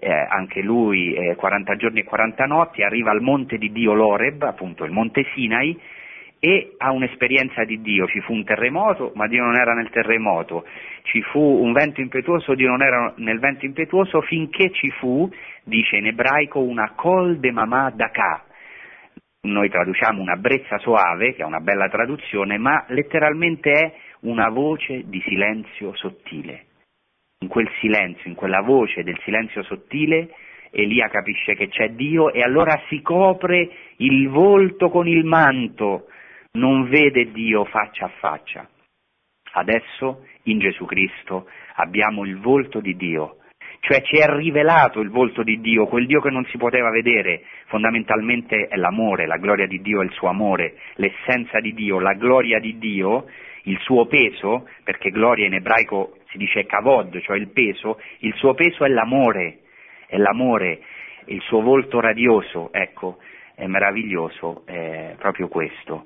eh, anche lui eh, 40 giorni e 40 notti, arriva al monte di Dio Loreb, appunto il monte Sinai, e ha un'esperienza di Dio, ci fu un terremoto, ma Dio non era nel terremoto, ci fu un vento impetuoso, Dio non era nel vento impetuoso, finché ci fu, dice in ebraico, una col de mamà daka. Noi traduciamo una brezza soave, che è una bella traduzione, ma letteralmente è una voce di silenzio sottile. In quel silenzio, in quella voce del silenzio sottile, Elia capisce che c'è Dio e allora si copre il volto con il manto, non vede Dio faccia a faccia. Adesso in Gesù Cristo abbiamo il volto di Dio, cioè ci è rivelato il volto di Dio, quel Dio che non si poteva vedere, fondamentalmente è l'amore, la gloria di Dio è il suo amore, l'essenza di Dio, la gloria di Dio, il suo peso, perché gloria in ebraico si dice kavod, cioè il peso, il suo peso è l'amore, è l'amore, il suo volto radioso, ecco, è meraviglioso, è proprio questo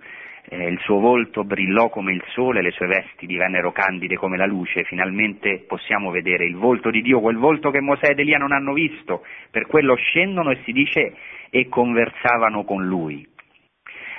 eh, il suo volto brillò come il sole, le sue vesti divennero candide come la luce, finalmente possiamo vedere il volto di Dio, quel volto che Mosè ed Elia non hanno visto, per quello scendono e si dice e conversavano con lui.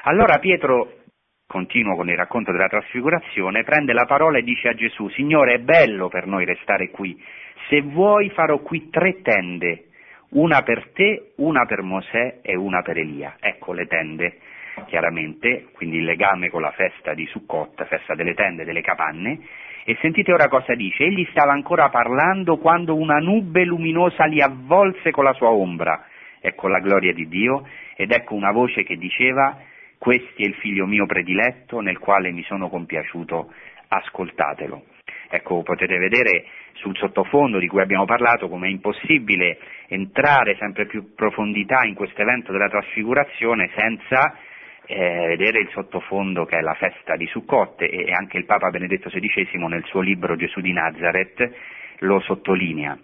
Allora Pietro, continuo con il racconto della trasfigurazione, prende la parola e dice a Gesù, Signore è bello per noi restare qui, se vuoi farò qui tre tende, una per te, una per Mosè e una per Elia. Ecco le tende chiaramente, quindi il legame con la festa di Sukkot, festa delle tende, delle capanne, e sentite ora cosa dice, egli stava ancora parlando quando una nube luminosa li avvolse con la sua ombra, ecco la gloria di Dio, ed ecco una voce che diceva, questo è il figlio mio prediletto nel quale mi sono compiaciuto, ascoltatelo. Ecco, potete vedere sul sottofondo di cui abbiamo parlato come è impossibile entrare sempre più in profondità in questo evento della trasfigurazione senza eh, vedere il sottofondo che è la festa di Sukkot e anche il Papa Benedetto XVI nel suo libro Gesù di Nazareth lo sottolinea.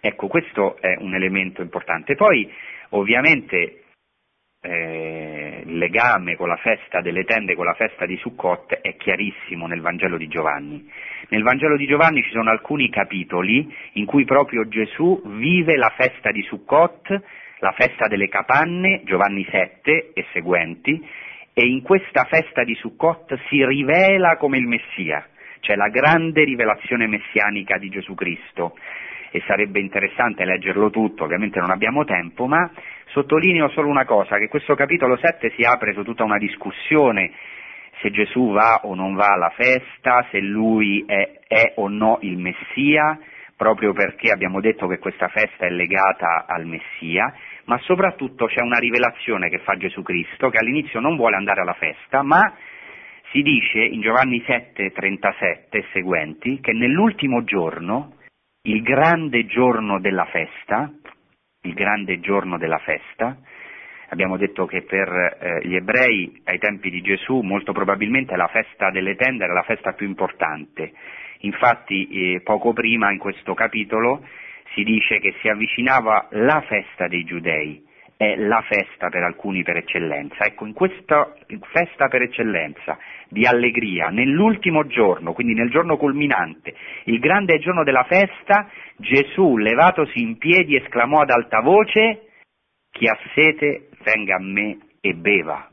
Ecco, questo è un elemento importante. Poi, ovviamente, eh, il legame con la festa delle tende, con la festa di Sukkot è chiarissimo nel Vangelo di Giovanni. Nel Vangelo di Giovanni ci sono alcuni capitoli in cui proprio Gesù vive la festa di Sukkot la festa delle capanne, Giovanni 7 e seguenti, e in questa festa di Sukkot si rivela come il Messia, cioè la grande rivelazione messianica di Gesù Cristo. E sarebbe interessante leggerlo tutto, ovviamente non abbiamo tempo, ma sottolineo solo una cosa, che questo capitolo 7 si apre su tutta una discussione se Gesù va o non va alla festa, se lui è, è o no il Messia, proprio perché abbiamo detto che questa festa è legata al Messia, ma soprattutto c'è una rivelazione che fa Gesù Cristo, che all'inizio non vuole andare alla festa, ma si dice in Giovanni 7, 37 e seguenti che nell'ultimo giorno, il grande giorno della festa, il grande giorno della festa, abbiamo detto che per eh, gli ebrei ai tempi di Gesù molto probabilmente la festa delle tende era la festa più importante, Infatti eh, poco prima in questo capitolo si dice che si avvicinava la festa dei giudei, è la festa per alcuni per eccellenza. Ecco, in questa festa per eccellenza di allegria, nell'ultimo giorno, quindi nel giorno culminante, il grande giorno della festa, Gesù, levatosi in piedi, esclamò ad alta voce, chi ha sete venga a me e beva.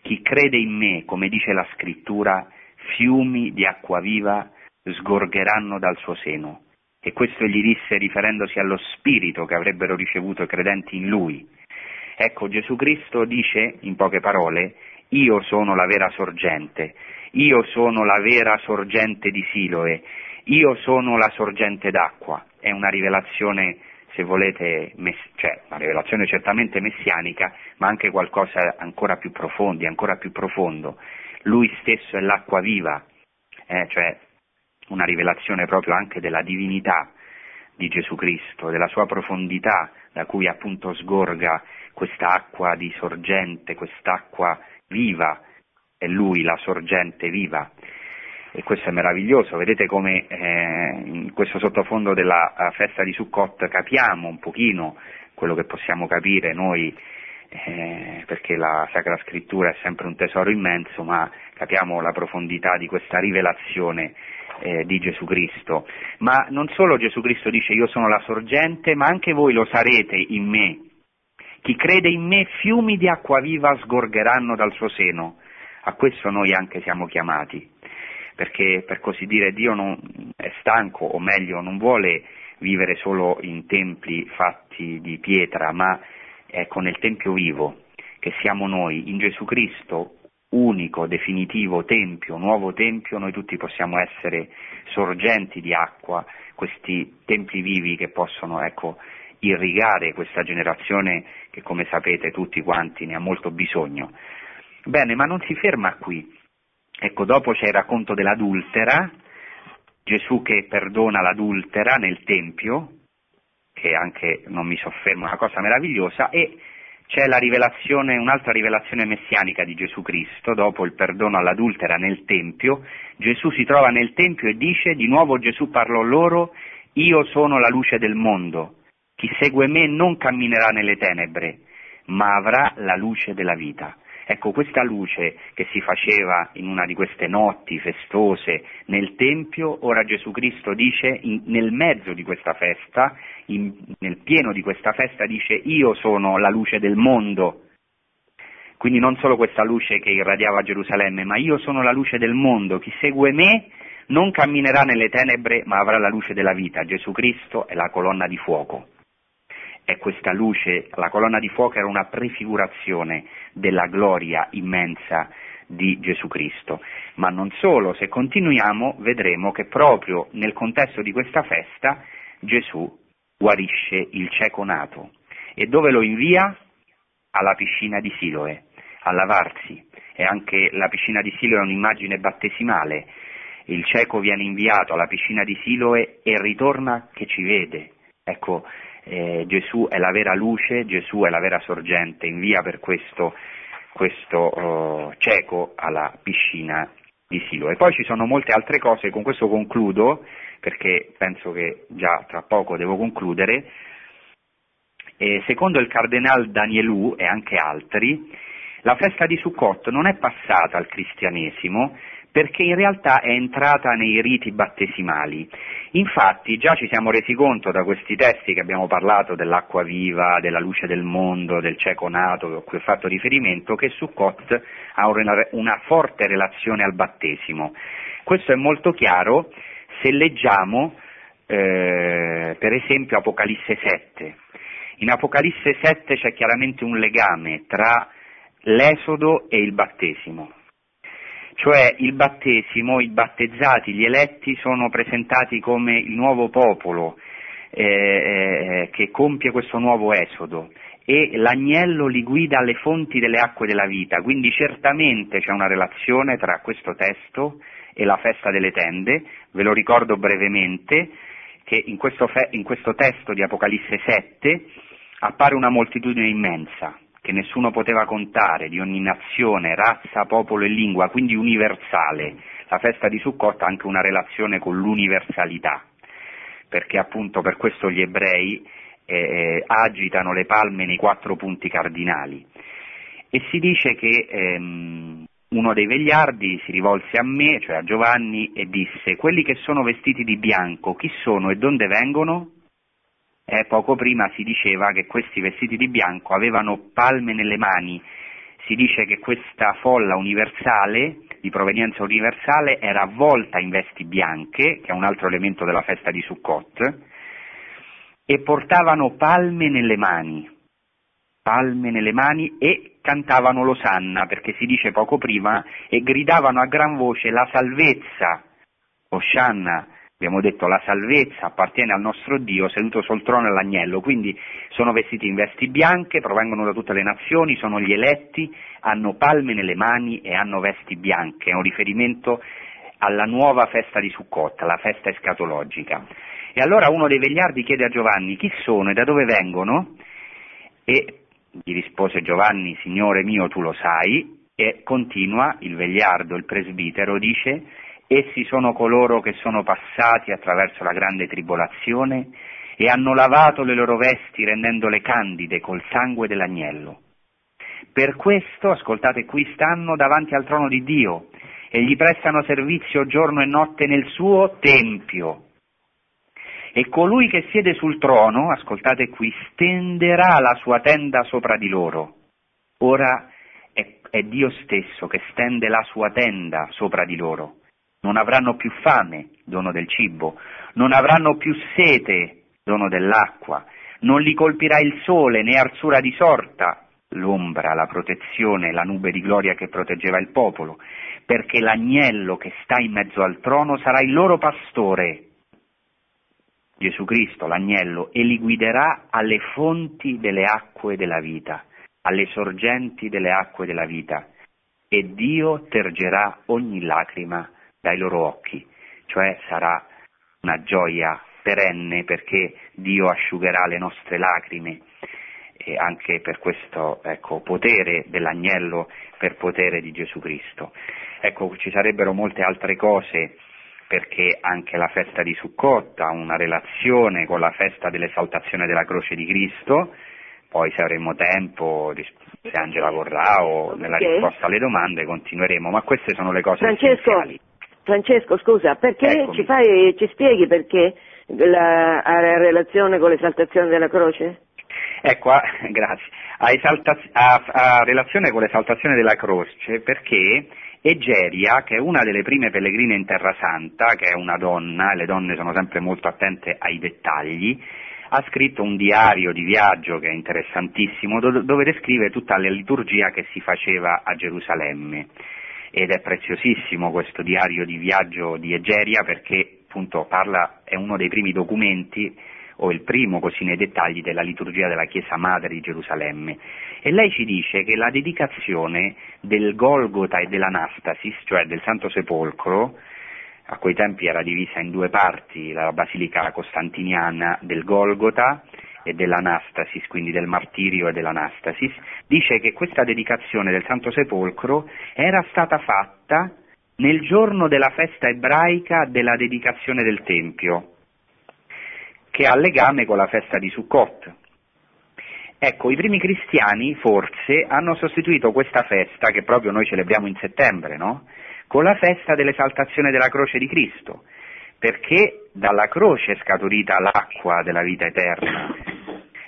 Chi crede in me, come dice la scrittura, fiumi di acqua viva sgorgeranno dal suo seno. E questo gli disse riferendosi allo spirito che avrebbero ricevuto i credenti in lui. Ecco, Gesù Cristo dice, in poche parole, io sono la vera sorgente, io sono la vera sorgente di Siloe, io sono la sorgente d'acqua. È una rivelazione, se volete, mess- cioè una rivelazione certamente messianica, ma anche qualcosa ancora più profondo, ancora più profondo lui stesso è l'acqua viva, eh, cioè una rivelazione proprio anche della divinità di Gesù Cristo, della sua profondità da cui appunto sgorga questa acqua di sorgente, quest'acqua viva, è lui la sorgente viva. E questo è meraviglioso, vedete come eh, in questo sottofondo della eh, festa di Sukkot capiamo un pochino quello che possiamo capire noi eh, perché la Sacra Scrittura è sempre un tesoro immenso, ma capiamo la profondità di questa rivelazione eh, di Gesù Cristo. Ma non solo Gesù Cristo dice io sono la sorgente, ma anche voi lo sarete in me. Chi crede in me fiumi di acqua viva sgorgeranno dal suo seno. A questo noi anche siamo chiamati, perché per così dire Dio non, è stanco, o meglio non vuole vivere solo in templi fatti di pietra, ma ecco nel Tempio vivo, che siamo noi, in Gesù Cristo, unico, definitivo Tempio, nuovo Tempio, noi tutti possiamo essere sorgenti di acqua, questi templi vivi che possono ecco, irrigare questa generazione che come sapete tutti quanti ne ha molto bisogno. Bene, ma non si ferma qui. Ecco, dopo c'è il racconto dell'adultera, Gesù che perdona l'adultera nel Tempio, che anche non mi soffermo, è una cosa meravigliosa, e c'è rivelazione, un'altra rivelazione messianica di Gesù Cristo, dopo il perdono all'adultera nel Tempio, Gesù si trova nel Tempio e dice, di nuovo Gesù parlò loro, io sono la luce del mondo, chi segue me non camminerà nelle tenebre, ma avrà la luce della vita. Ecco, questa luce che si faceva in una di queste notti festose nel Tempio, ora Gesù Cristo dice, in, nel mezzo di questa festa, in, nel pieno di questa festa, dice io sono la luce del mondo. Quindi non solo questa luce che irradiava Gerusalemme, ma io sono la luce del mondo. Chi segue me non camminerà nelle tenebre, ma avrà la luce della vita. Gesù Cristo è la colonna di fuoco è questa luce, la colonna di fuoco era una prefigurazione della gloria immensa di Gesù Cristo. Ma non solo, se continuiamo vedremo che proprio nel contesto di questa festa Gesù guarisce il cieco nato. E dove lo invia? Alla piscina di Siloe, a lavarsi. E anche la piscina di Siloe è un'immagine battesimale. Il cieco viene inviato alla piscina di Siloe e ritorna che ci vede. Ecco, eh, Gesù è la vera luce, Gesù è la vera sorgente, invia per questo, questo oh, cieco alla piscina di Silo. E poi ci sono molte altre cose, con questo concludo, perché penso che già tra poco devo concludere. E secondo il cardenal Danielou e anche altri, la festa di Sukkot non è passata al cristianesimo perché in realtà è entrata nei riti battesimali. Infatti già ci siamo resi conto da questi testi che abbiamo parlato dell'acqua viva, della luce del mondo, del cieco nato, a cui ho fatto riferimento, che Sukkot ha una forte relazione al battesimo. Questo è molto chiaro se leggiamo eh, per esempio Apocalisse 7. In Apocalisse 7 c'è chiaramente un legame tra l'esodo e il battesimo cioè il battesimo, i battezzati, gli eletti sono presentati come il nuovo popolo eh, eh, che compie questo nuovo esodo. E l'agnello li guida alle fonti delle acque della vita, quindi certamente c'è una relazione tra questo testo e la festa delle tende, ve lo ricordo brevemente che in questo, fe- in questo testo di Apocalisse 7 appare una moltitudine immensa, che nessuno poteva contare, di ogni nazione, razza, popolo e lingua, quindi universale. La festa di Sukkot ha anche una relazione con l'universalità, perché appunto per questo gli ebrei eh, eh, agitano le palme nei quattro punti cardinali. E si dice che ehm, uno dei vegliardi si rivolse a me, cioè a Giovanni, e disse, quelli che sono vestiti di bianco, chi sono e donde vengono? Eh, poco prima si diceva che questi vestiti di bianco avevano palme nelle mani, si dice che questa folla universale, di provenienza universale, era avvolta in vesti bianche, che è un altro elemento della festa di Sukkot, e portavano palme nelle mani, palme nelle mani e cantavano l'osanna, perché si dice poco prima, e gridavano a gran voce la salvezza, Oshanna, abbiamo detto la salvezza appartiene al nostro Dio seduto sul trono all'agnello, quindi sono vestiti in vesti bianche, provengono da tutte le nazioni, sono gli eletti, hanno palme nelle mani e hanno vesti bianche, è un riferimento alla nuova festa di Sukkot, la festa escatologica. E allora uno dei vegliardi chiede a Giovanni chi sono e da dove vengono? E gli rispose Giovanni, Signore mio, tu lo sai, e continua il vegliardo, il presbitero, dice Essi sono coloro che sono passati attraverso la grande tribolazione e hanno lavato le loro vesti rendendole candide col sangue dell'agnello. Per questo, ascoltate qui, stanno davanti al trono di Dio e gli prestano servizio giorno e notte nel suo tempio. E colui che siede sul trono, ascoltate qui, stenderà la sua tenda sopra di loro. Ora è, è Dio stesso che stende la sua tenda sopra di loro. Non avranno più fame, dono del cibo, non avranno più sete, dono dell'acqua, non li colpirà il sole né arzura di sorta, l'ombra, la protezione, la nube di gloria che proteggeva il popolo, perché l'agnello che sta in mezzo al trono sarà il loro pastore, Gesù Cristo, l'agnello, e li guiderà alle fonti delle acque della vita, alle sorgenti delle acque della vita, e Dio tergerà ogni lacrima dai loro occhi, cioè sarà una gioia perenne perché Dio asciugherà le nostre lacrime e anche per questo ecco, potere dell'agnello, per potere di Gesù Cristo. Ecco, ci sarebbero molte altre cose perché anche la festa di Sukkot ha una relazione con la festa dell'esaltazione della croce di Cristo, poi se avremo tempo, se Angela vorrà o nella risposta alle domande continueremo, ma queste sono le cose Francesco, essenziali. Francesco, scusa, perché ci, fai, ci, spieghi perché la, ha relazione con l'esaltazione della croce? Ecco, grazie. Ha, esalta- ha, ha relazione con l'esaltazione della croce perché Egeria, che è una delle prime pellegrine in Terra Santa, che è una donna, e le donne sono sempre molto attente ai dettagli, ha scritto un diario di viaggio che è interessantissimo, dove descrive tutta la liturgia che si faceva a Gerusalemme. Ed è preziosissimo questo diario di viaggio di Egeria perché appunto parla, è uno dei primi documenti o il primo così nei dettagli della liturgia della Chiesa Madre di Gerusalemme. E lei ci dice che la dedicazione del Golgota e dell'Anastasis, cioè del Santo Sepolcro, a quei tempi era divisa in due parti, la basilica costantiniana del Golgota e dell'Anastasis, quindi del martirio e dell'Anastasis, dice che questa dedicazione del Santo Sepolcro era stata fatta nel giorno della festa ebraica della dedicazione del Tempio, che ha legame con la festa di Sukkot. Ecco, i primi cristiani forse hanno sostituito questa festa, che proprio noi celebriamo in settembre, no? con la festa dell'esaltazione della croce di Cristo, perché dalla croce è scaturita l'acqua della vita eterna.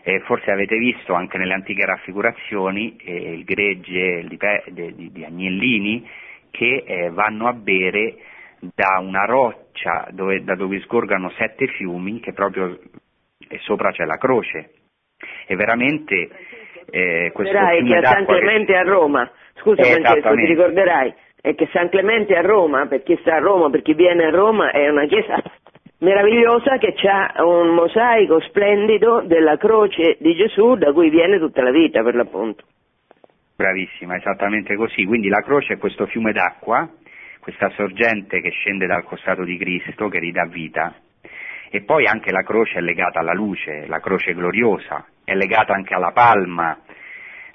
E forse avete visto anche nelle antiche raffigurazioni eh, il gregge di, di, di agnellini che eh, vanno a bere da una roccia dove, da dove sgorgano sette fiumi che proprio e sopra c'è la croce. E veramente eh, questo fiume che a San Clemente che... a Roma, scusa eh, Francesco, ti ricorderai, è che San Clemente a Roma, per chi sta a Roma, per chi viene a Roma, è una chiesa meravigliosa che ha un mosaico splendido della croce di Gesù da cui viene tutta la vita per l'appunto. Bravissima, esattamente così. Quindi la croce è questo fiume d'acqua questa sorgente che scende dal costato di Cristo, che ridà vita, e poi anche la croce è legata alla luce, la croce gloriosa, è legata anche alla palma,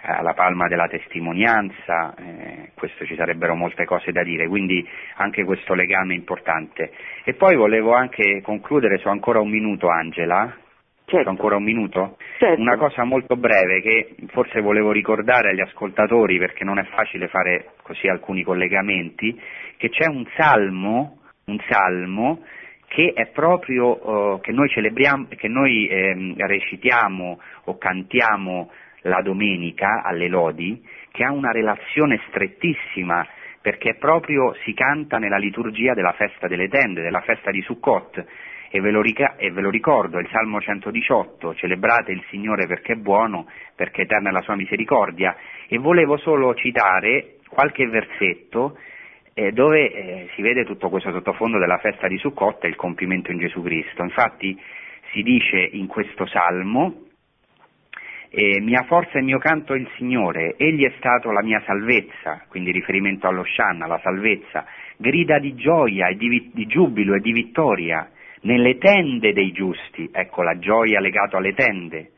alla palma della testimonianza, eh, questo ci sarebbero molte cose da dire, quindi anche questo legame è importante. E poi volevo anche concludere, so ancora un minuto Angela, Certo. ancora un minuto? Certo. Una cosa molto breve che forse volevo ricordare agli ascoltatori perché non è facile fare così alcuni collegamenti, che c'è un salmo, un salmo che è proprio uh, che noi celebriamo, che noi eh, recitiamo o cantiamo la domenica alle lodi, che ha una relazione strettissima perché proprio si canta nella liturgia della festa delle tende, della festa di Sukkot e ve, rica- e ve lo ricordo, è il Salmo 118, celebrate il Signore perché è buono, perché eterna è la sua misericordia, e volevo solo citare qualche versetto eh, dove eh, si vede tutto questo sottofondo della festa di Sukkot e il compimento in Gesù Cristo. Infatti si dice in questo Salmo, eh, mia forza e mio canto è il Signore, Egli è stato la mia salvezza, quindi riferimento allo Shanna, la salvezza, grida di gioia e di, di giubilo e di vittoria, nelle tende dei giusti, ecco la gioia legata alle tende.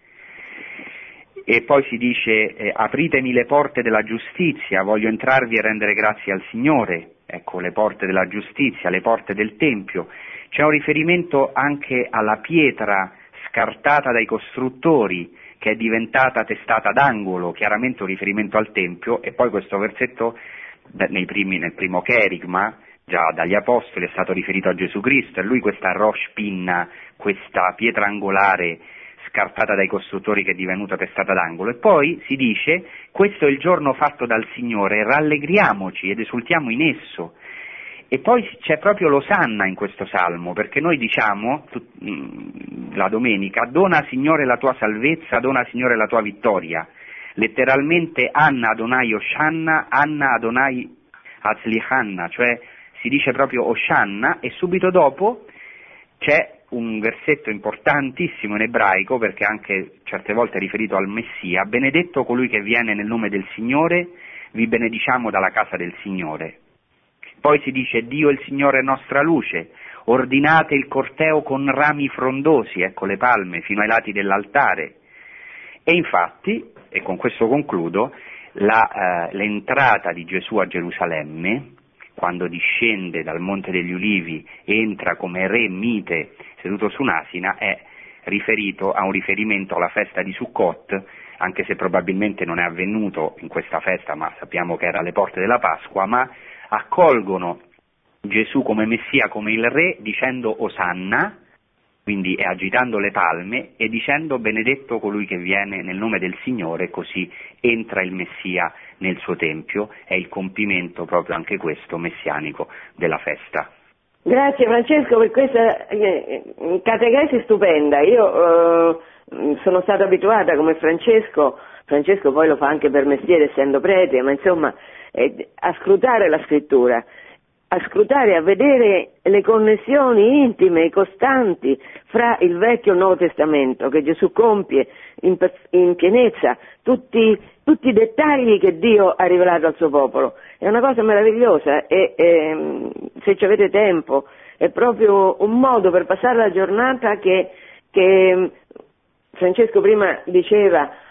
E poi si dice eh, apritemi le porte della giustizia, voglio entrarvi e rendere grazie al Signore, ecco le porte della giustizia, le porte del Tempio. C'è un riferimento anche alla pietra scartata dai costruttori, che è diventata testata d'angolo, chiaramente un riferimento al Tempio, e poi questo versetto primi, nel primo cherigma, già dagli Apostoli, è stato riferito a Gesù Cristo, e lui questa roche pinna, questa pietra angolare scartata dai costruttori che è divenuta testata d'angolo. E poi si dice, questo è il giorno fatto dal Signore, rallegriamoci ed esultiamo in esso. E poi c'è proprio l'osanna in questo salmo, perché noi diciamo mm, la domenica, dona Signore la tua salvezza, dona Signore la tua vittoria. Letteralmente Anna Adonai Oshanna, Anna Adonai Azlihanna, cioè si dice proprio Oshanna e subito dopo c'è un versetto importantissimo in ebraico, perché anche certe volte è riferito al Messia, benedetto colui che viene nel nome del Signore, vi benediciamo dalla casa del Signore. Poi si dice Dio il Signore è nostra luce, ordinate il corteo con rami frondosi, ecco le palme, fino ai lati dell'altare. E infatti, e con questo concludo, la, eh, l'entrata di Gesù a Gerusalemme, quando discende dal Monte degli Ulivi, entra come re mite seduto su un'asina, è riferito a un riferimento alla festa di Sukkot, anche se probabilmente non è avvenuto in questa festa, ma sappiamo che era alle porte della Pasqua, ma accolgono Gesù come Messia, come il Re, dicendo Osanna, quindi agitando le palme e dicendo benedetto colui che viene nel nome del Signore, così entra il Messia nel suo Tempio, è il compimento proprio anche questo messianico della festa. Grazie Francesco per questa eh, catechesi stupenda. Io eh, sono stata abituata come Francesco, Francesco poi lo fa anche per mestiere essendo prete, ma insomma eh, a scrutare la scrittura, a scrutare, a vedere le connessioni intime, costanti fra il Vecchio e il Nuovo Testamento che Gesù compie in, in pienezza, tutti, tutti, i dettagli che Dio ha rivelato al suo popolo. È una cosa meravigliosa e, e ehm, se ci avete tempo è proprio un modo per passare la giornata che, che Francesco prima diceva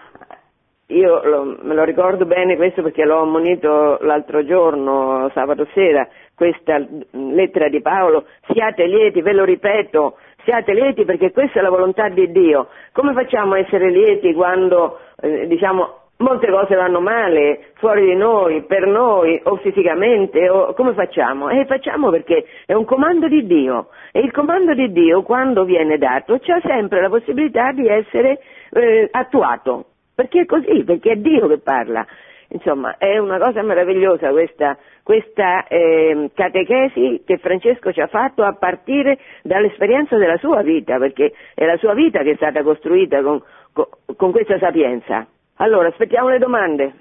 io lo, me lo ricordo bene questo perché l'ho ammonito l'altro giorno, sabato sera, questa lettera di Paolo, siate lieti, ve lo ripeto, siate lieti perché questa è la volontà di Dio. Come facciamo a essere lieti quando, eh, diciamo, molte cose vanno male fuori di noi, per noi o fisicamente, o come facciamo? E facciamo perché è un comando di Dio e il comando di Dio quando viene dato c'è sempre la possibilità di essere eh, attuato perché è così, perché è Dio che parla. Insomma, è una cosa meravigliosa questa, questa eh, catechesi che Francesco ci ha fatto a partire dall'esperienza della sua vita, perché è la sua vita che è stata costruita con, con, con questa sapienza. Allora, aspettiamo le domande.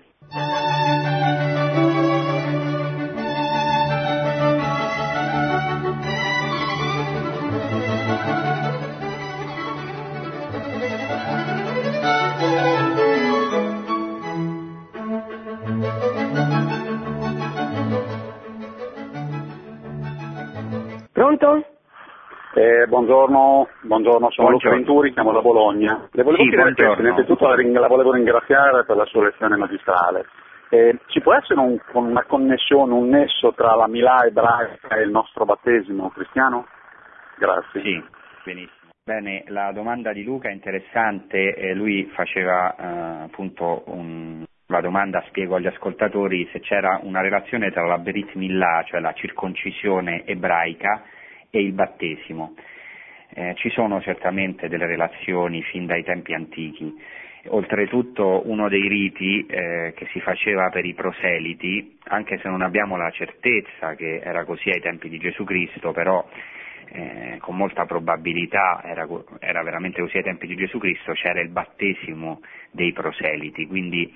Pronto? Eh, buongiorno, buongiorno, sono Luca Venturi, chiamo da Bologna. Le volevo sì, questo, innanzitutto la, la, volevo ringraziare per la sua lezione magistrale. Eh, ci può essere un, una connessione, un nesso tra la Milà ebraica e il nostro battesimo cristiano? Grazie. Sì, benissimo. Bene, la domanda di Luca è interessante, eh, lui faceva eh, appunto un, la domanda spiego agli ascoltatori se c'era una relazione tra la Berit Millah, cioè la circoncisione ebraica, e il battesimo. Eh, ci sono certamente delle relazioni fin dai tempi antichi. Oltretutto uno dei riti eh, che si faceva per i proseliti, anche se non abbiamo la certezza che era così ai tempi di Gesù Cristo, però eh, con molta probabilità era, era, veramente così ai tempi di Gesù Cristo, c'era il battesimo dei proseliti, quindi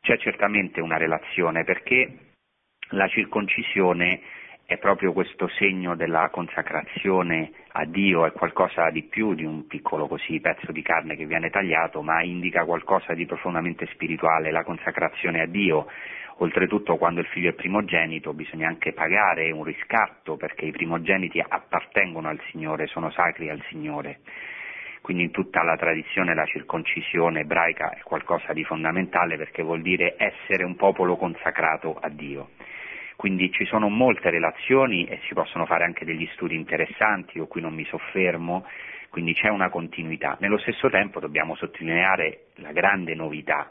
c'è certamente una relazione perché la circoncisione è proprio questo segno della consacrazione a Dio, è qualcosa di più di un piccolo così pezzo di carne che viene tagliato, ma indica qualcosa di profondamente spirituale, la consacrazione a Dio. Oltretutto quando il figlio è primogenito bisogna anche pagare un riscatto perché i primogeniti appartengono al Signore, sono sacri al Signore quindi in tutta la tradizione la circoncisione ebraica è qualcosa di fondamentale perché vuol dire essere un popolo consacrato a Dio. Quindi ci sono molte relazioni e si possono fare anche degli studi interessanti, io qui non mi soffermo, quindi c'è una continuità. Nello stesso tempo dobbiamo sottolineare la grande novità.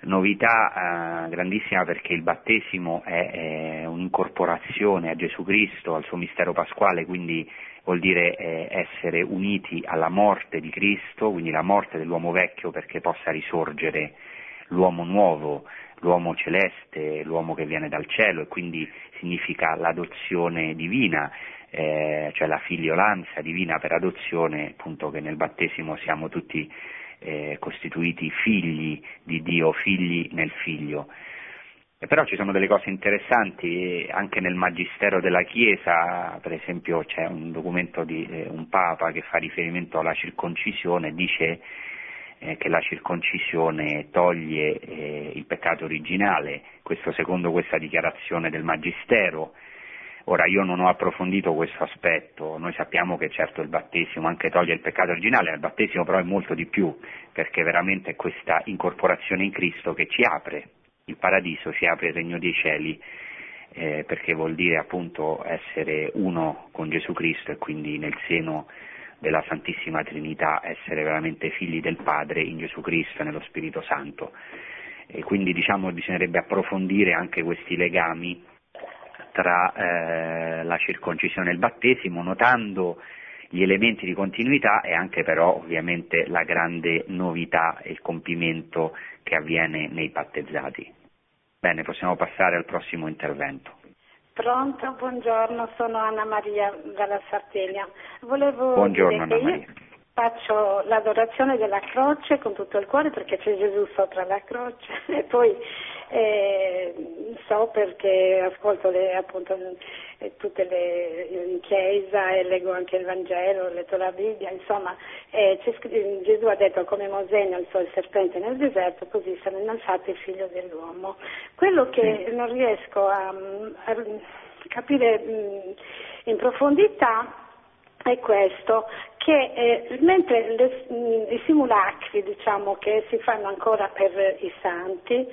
novità eh, grandissima perché il battesimo è, è, un'incorporazione a Gesù Cristo, al suo mistero pasquale, quindi vuol dire eh, essere uniti alla morte di Cristo, quindi la morte dell'uomo vecchio perché possa risorgere l'uomo nuovo, l'uomo celeste, l'uomo che viene dal cielo e quindi significa l'adozione divina, eh, cioè la figliolanza divina per adozione, appunto che nel battesimo siamo tutti eh, costituiti figli di Dio, figli nel figlio. E però ci sono delle cose interessanti anche nel Magistero della Chiesa, per esempio c'è un documento di eh, un Papa che fa riferimento alla circoncisione, dice eh, che la circoncisione toglie eh, il peccato originale, questo secondo questa dichiarazione del Magistero. Ora io non ho approfondito questo aspetto, noi sappiamo che certo il battesimo anche toglie il peccato originale, il battesimo però è molto di più, perché veramente è questa incorporazione in Cristo che ci apre il paradiso, ci apre il regno dei cieli, eh, perché vuol dire appunto essere uno con Gesù Cristo e quindi nel seno della Santissima Trinità, essere veramente figli del Padre in Gesù Cristo e nello Spirito Santo. E quindi diciamo bisognerebbe approfondire anche questi legami tra eh, la circoncisione e il battesimo, notando gli elementi di continuità e anche però ovviamente la grande novità e il compimento che avviene nei battezzati. Bene, possiamo passare al prossimo intervento. Pronto, buongiorno, sono Anna Maria dalla Sardegna. Volevo buongiorno Anna Maria. Faccio l'adorazione della croce con tutto il cuore perché c'è Gesù sopra la croce e poi eh, so perché ascolto le, appunto eh, tutte le in chiesa e leggo anche il Vangelo, ho letto la Bibbia, insomma eh, Gesù ha detto come Mosè innalzò il serpente nel deserto, così sarà innalzato il figlio dell'uomo. Quello che non riesco a, a capire mh, in profondità è questo, che eh, mentre le, mh, i simulacri diciamo, che si fanno ancora per i santi,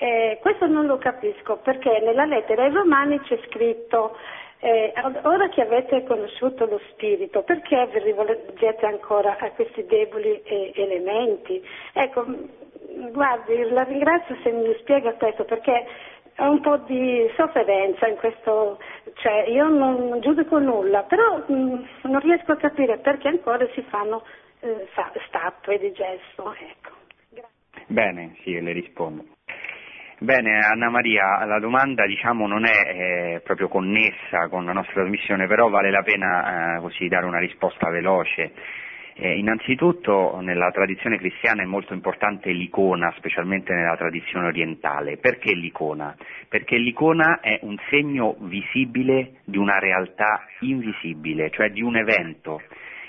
eh, questo non lo capisco perché nella lettera ai Romani c'è scritto eh, ora che avete conosciuto lo Spirito, perché vi rivolgete ancora a questi deboli eh, elementi? Ecco, guardi, la ringrazio se mi spiega questo perché ho un po' di sofferenza in questo, cioè io non giudico nulla, però mh, non riesco a capire perché ancora si fanno eh, statue di gesso. Ecco. Bene, sì, le rispondo. Bene, Anna Maria, la domanda diciamo, non è eh, proprio connessa con la nostra trasmissione, però vale la pena eh, così dare una risposta veloce. Eh, innanzitutto nella tradizione cristiana è molto importante l'icona, specialmente nella tradizione orientale. Perché l'icona? Perché l'icona è un segno visibile di una realtà invisibile, cioè di un evento.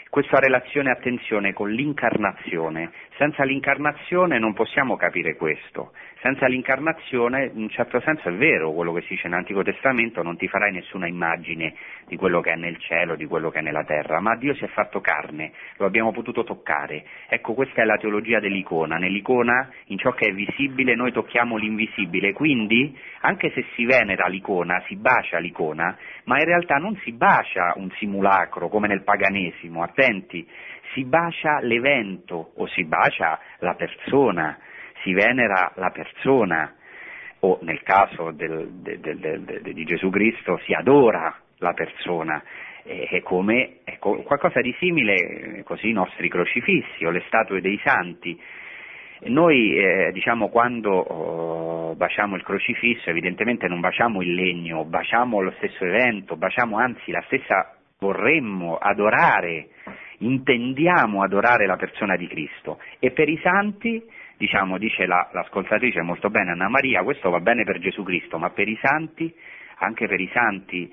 Questo ha relazione, attenzione, con l'incarnazione. Senza l'incarnazione non possiamo capire questo. Senza l'incarnazione, in un certo senso è vero quello che si dice nell'Antico Testamento, non ti farai nessuna immagine di quello che è nel cielo, di quello che è nella terra, ma Dio si è fatto carne, lo abbiamo potuto toccare. Ecco, questa è la teologia dell'icona. Nell'icona, in ciò che è visibile, noi tocchiamo l'invisibile, quindi anche se si venera l'icona, si bacia l'icona, ma in realtà non si bacia un simulacro come nel paganesimo, attenti, si bacia l'evento o si bacia la persona si venera la persona o nel caso del, del, del, di Gesù Cristo si adora la persona. È come è qualcosa di simile così i nostri crocifissi o le statue dei santi. Noi eh, diciamo quando oh, baciamo il crocifisso evidentemente non baciamo il legno, baciamo lo stesso evento, baciamo anzi la stessa vorremmo adorare, intendiamo adorare la persona di Cristo e per i santi diciamo, dice la, l'ascoltatrice molto bene Anna Maria, questo va bene per Gesù Cristo, ma per i santi, anche per i santi,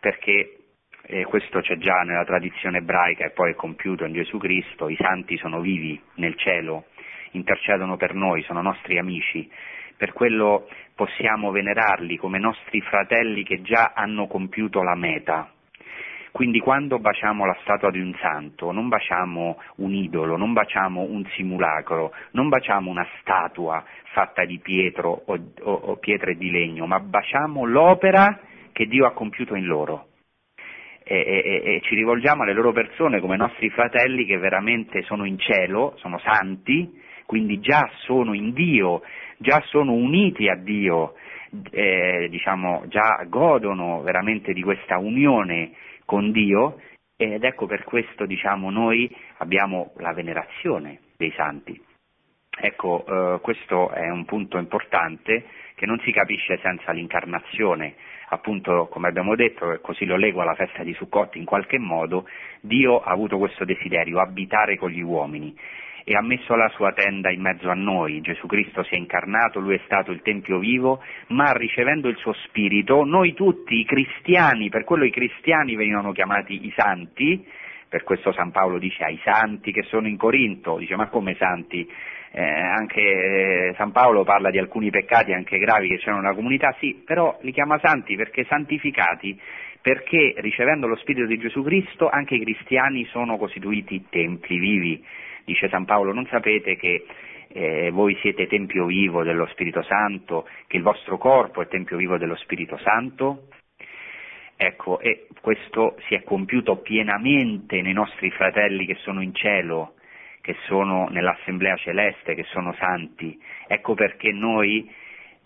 perché eh, questo c'è già nella tradizione ebraica e poi è compiuto in Gesù Cristo, i santi sono vivi nel cielo, intercedono per noi, sono nostri amici, per quello possiamo venerarli come nostri fratelli che già hanno compiuto la meta, quindi quando baciamo la statua di un santo, non baciamo un idolo, non baciamo un simulacro, non baciamo una statua fatta di pietro o, o, o pietre di legno, ma baciamo l'opera che Dio ha compiuto in loro. E, e, e, ci rivolgiamo alle loro persone come nostri fratelli che veramente sono in cielo, sono santi, quindi già sono in Dio già sono uniti a Dio, eh, diciamo, già godono veramente di questa unione con Dio ed ecco per questo diciamo, noi abbiamo la venerazione dei santi. Ecco, eh, questo è un punto importante che non si capisce senza l'incarnazione. Appunto, come abbiamo detto, e così lo leggo alla festa di Sukkot, in qualche modo Dio ha avuto questo desiderio, abitare con gli uomini e ha messo la sua tenda in mezzo a noi. Gesù Cristo si è incarnato, lui è stato il Tempio vivo, ma ricevendo il suo Spirito, noi tutti i cristiani, per quello i cristiani venivano chiamati i santi, per questo San Paolo dice ai santi che sono in Corinto, dice ma come santi? Eh, anche eh, San Paolo parla di alcuni peccati anche gravi che c'erano nella comunità, sì, però li chiama santi perché santificati, perché ricevendo lo Spirito di Gesù Cristo anche i cristiani sono costituiti templi vivi. Dice San Paolo, non sapete che eh, voi siete tempio vivo dello Spirito Santo, che il vostro corpo è tempio vivo dello Spirito Santo? Ecco, e questo si è compiuto pienamente nei nostri fratelli che sono in cielo, che sono nell'assemblea celeste, che sono santi. Ecco perché noi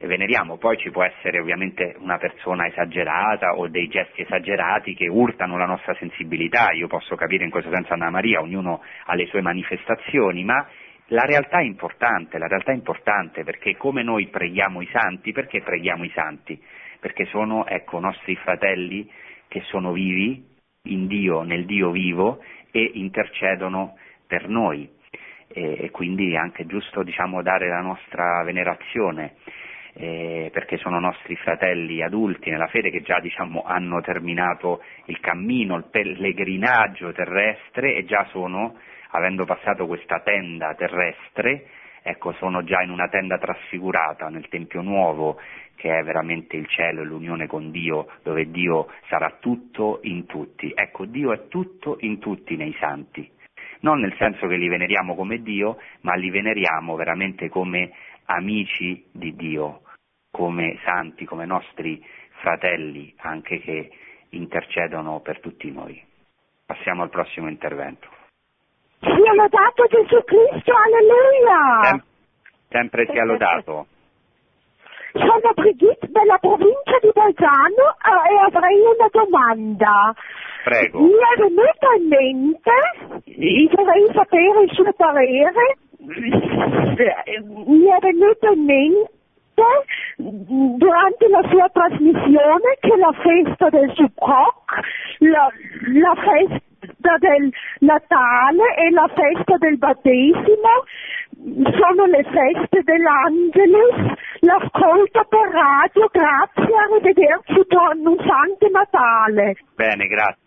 veneriamo, poi ci può essere ovviamente una persona esagerata o dei gesti esagerati che urtano la nostra sensibilità, io posso capire in questo senso Anna Maria, ognuno ha le sue manifestazioni, ma la realtà è importante, la realtà è importante perché come noi preghiamo i santi, perché preghiamo i santi? Perché sono, ecco, nostri fratelli che sono vivi in Dio, nel Dio vivo e intercedono per noi. E, quindi è anche giusto diciamo, dare la nostra venerazione eh, perché sono nostri fratelli adulti nella fede che già diciamo, hanno terminato il cammino, il pellegrinaggio terrestre e già sono, avendo passato questa tenda terrestre, ecco, sono già in una tenda trasfigurata nel Tempio Nuovo, che è veramente il cielo e l'unione con Dio, dove Dio sarà tutto in tutti. Ecco, Dio è tutto in tutti nei santi non nel senso che li veneriamo come Dio, ma li veneriamo veramente come amici di Dio, come santi, come nostri fratelli anche che intercedono per tutti noi. Passiamo al prossimo intervento. Sia lodato Gesù Cristo, alleluia! Sem- sempre sia lodato. Sono Brigitte della provincia di Bolzano eh, e avrei una domanda. Prego. Mi è venuto in mente, vorrei sapere il suo parere, mi è venuto in mente durante la sua trasmissione che la festa del Sukkot, la, la festa del Natale e la festa del battesimo sono le feste dell'Angelus, l'ascolto per radio, grazie, arrivederci, buon santo Natale. Bene, grazie.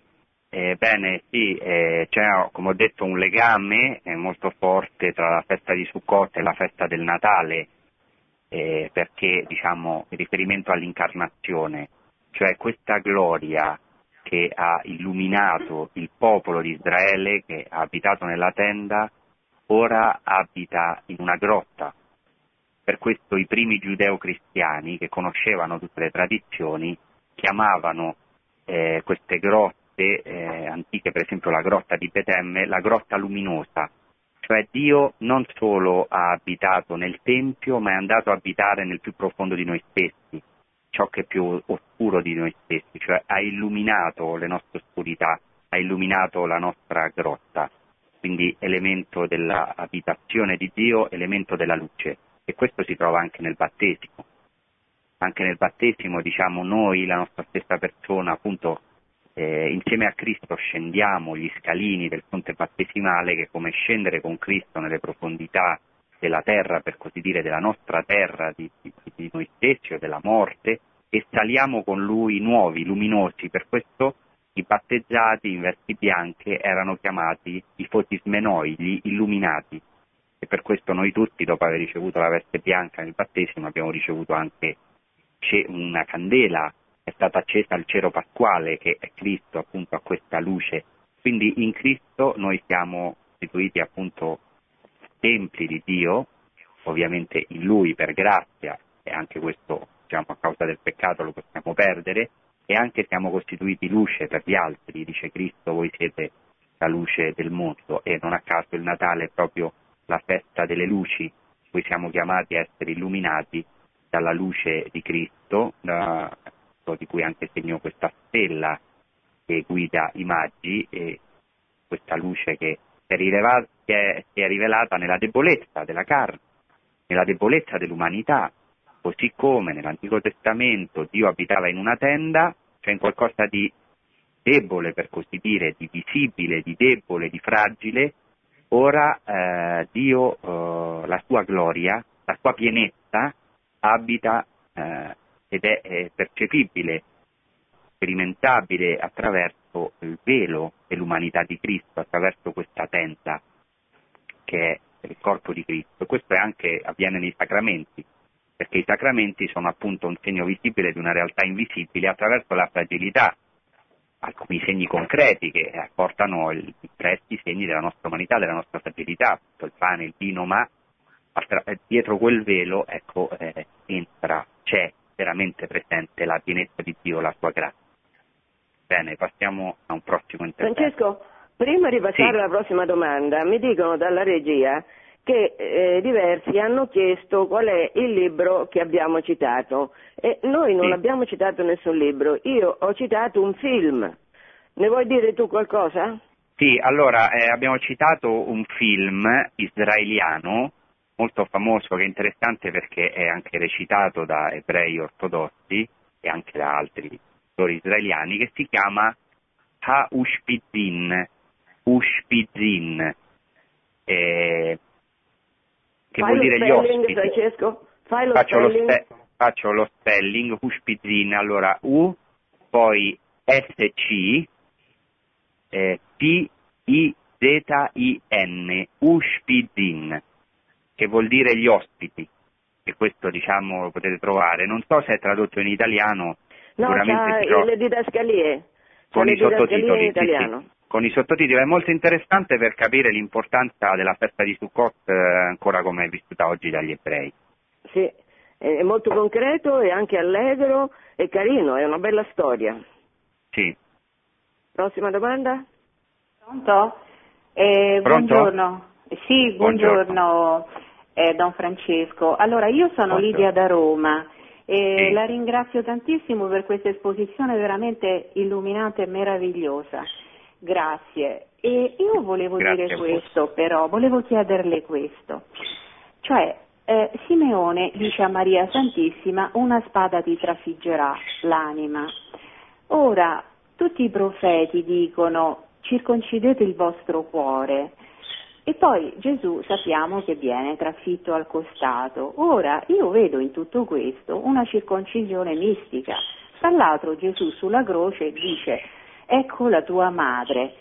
Eh, bene, sì, eh, c'è come ho detto un legame eh, molto forte tra la festa di Sukkot e la festa del Natale, eh, perché diciamo in riferimento all'incarnazione, cioè questa gloria che ha illuminato il popolo di Israele che ha abitato nella tenda, ora abita in una grotta. Per questo i primi giudeo-cristiani che conoscevano tutte le tradizioni chiamavano eh, queste grotte eh, antiche, per esempio la grotta di Betemme, la grotta luminosa, cioè Dio non solo ha abitato nel Tempio, ma è andato a abitare nel più profondo di noi stessi, ciò che è più oscuro di noi stessi, cioè ha illuminato le nostre oscurità, ha illuminato la nostra grotta, quindi elemento dell'abitazione di Dio, elemento della luce. E questo si trova anche nel battesimo. Anche nel battesimo, diciamo, noi, la nostra stessa persona, appunto, eh, insieme a Cristo scendiamo gli scalini del fonte battesimale che è come scendere con Cristo nelle profondità della terra, per così dire, della nostra terra, di, di, di noi stessi o della morte, e saliamo con Lui nuovi, luminosi. Per questo i battezzati in vesti bianche erano chiamati i fotismenoi, gli illuminati. E per questo noi tutti, dopo aver ricevuto la veste bianca nel battesimo, abbiamo ricevuto anche una candela è stata accesa al cero pasquale che è Cristo appunto a questa luce. Quindi in Cristo noi siamo costituiti appunto templi di Dio, ovviamente in Lui per grazia e anche questo diciamo a causa del peccato lo possiamo perdere e anche siamo costituiti luce per gli altri, dice Cristo voi siete la luce del mondo e non a caso il Natale è proprio la festa delle luci, cui siamo chiamati a essere illuminati dalla luce di Cristo, da, di cui anche segno questa stella che guida i maggi e questa luce che si è, rilevata, è, si è rivelata nella debolezza della carne, nella debolezza dell'umanità, così come nell'Antico Testamento Dio abitava in una tenda, cioè in qualcosa di debole per così dire, di visibile, di debole, di fragile, ora eh, Dio, eh, la sua gloria, la sua pienezza abita eh, ed è, percepibile, sperimentabile attraverso il velo dell'umanità di Cristo, attraverso questa tenda che è il corpo di Cristo. Questo anche avviene nei sacramenti, perché i sacramenti sono appunto un segno visibile di una realtà invisibile attraverso la fragilità, alcuni segni concreti che portano i presti segni della nostra umanità, della nostra fragilità, il pane, il vino, ma dietro quel velo ecco, eh, entra, c'è veramente presente la pienezza di Dio, la sua grazia. Bene, passiamo a un prossimo intervento. Francesco, prima di passare Sì. alla prossima domanda, mi dicono dalla regia che eh, diversi hanno chiesto qual è il libro che abbiamo citato e noi non Sì. abbiamo citato nessun libro, io ho citato un film. Ne vuoi dire tu qualcosa? Sì, allora eh, abbiamo citato un film israeliano molto famoso che è interessante perché è anche recitato da ebrei ortodossi e anche da altri autori israeliani che si chiama Ha Ushpizin, Ushpizin, eh, che Fai vuol dire gli ospiti. Francesco? Fai lo Faccio lo, spelling? spe- faccio lo spelling, Ushpizin, allora U, poi SC, eh, P-I-Z-I-N, Ushpizin, che vuol dire gli ospiti, e questo diciamo lo potete trovare, non so se è tradotto in italiano, No, sicuramente c'ha le didascalie. Con le i didascalie sottotitoli, in sì, sì. italiano. con i sottotitoli, è molto interessante per capire l'importanza della festa di Sukkot eh, ancora come è vissuta oggi dagli ebrei. Sì, è molto concreto e anche allegro e carino, è una bella storia. Sì. Prossima domanda? Pronto? Eh, Pronto? Buongiorno. Sì, buongiorno, eh, Don Francesco. Allora, io sono Buongiorno. Lidia da Roma e Sì. la ringrazio tantissimo per questa esposizione veramente illuminante e meravigliosa. Grazie. E io volevo Grazie dire questo, però, volevo chiederle questo. Cioè, eh, Simeone dice a Maria Santissima, una spada ti trafiggerà l'anima. Ora, tutti i profeti dicono circoncidete il vostro cuore e poi Gesù sappiamo che viene trafitto al costato. Ora, io vedo in tutto questo una circoncisione mistica. Tra l'altro Gesù sulla croce dice ecco la tua madre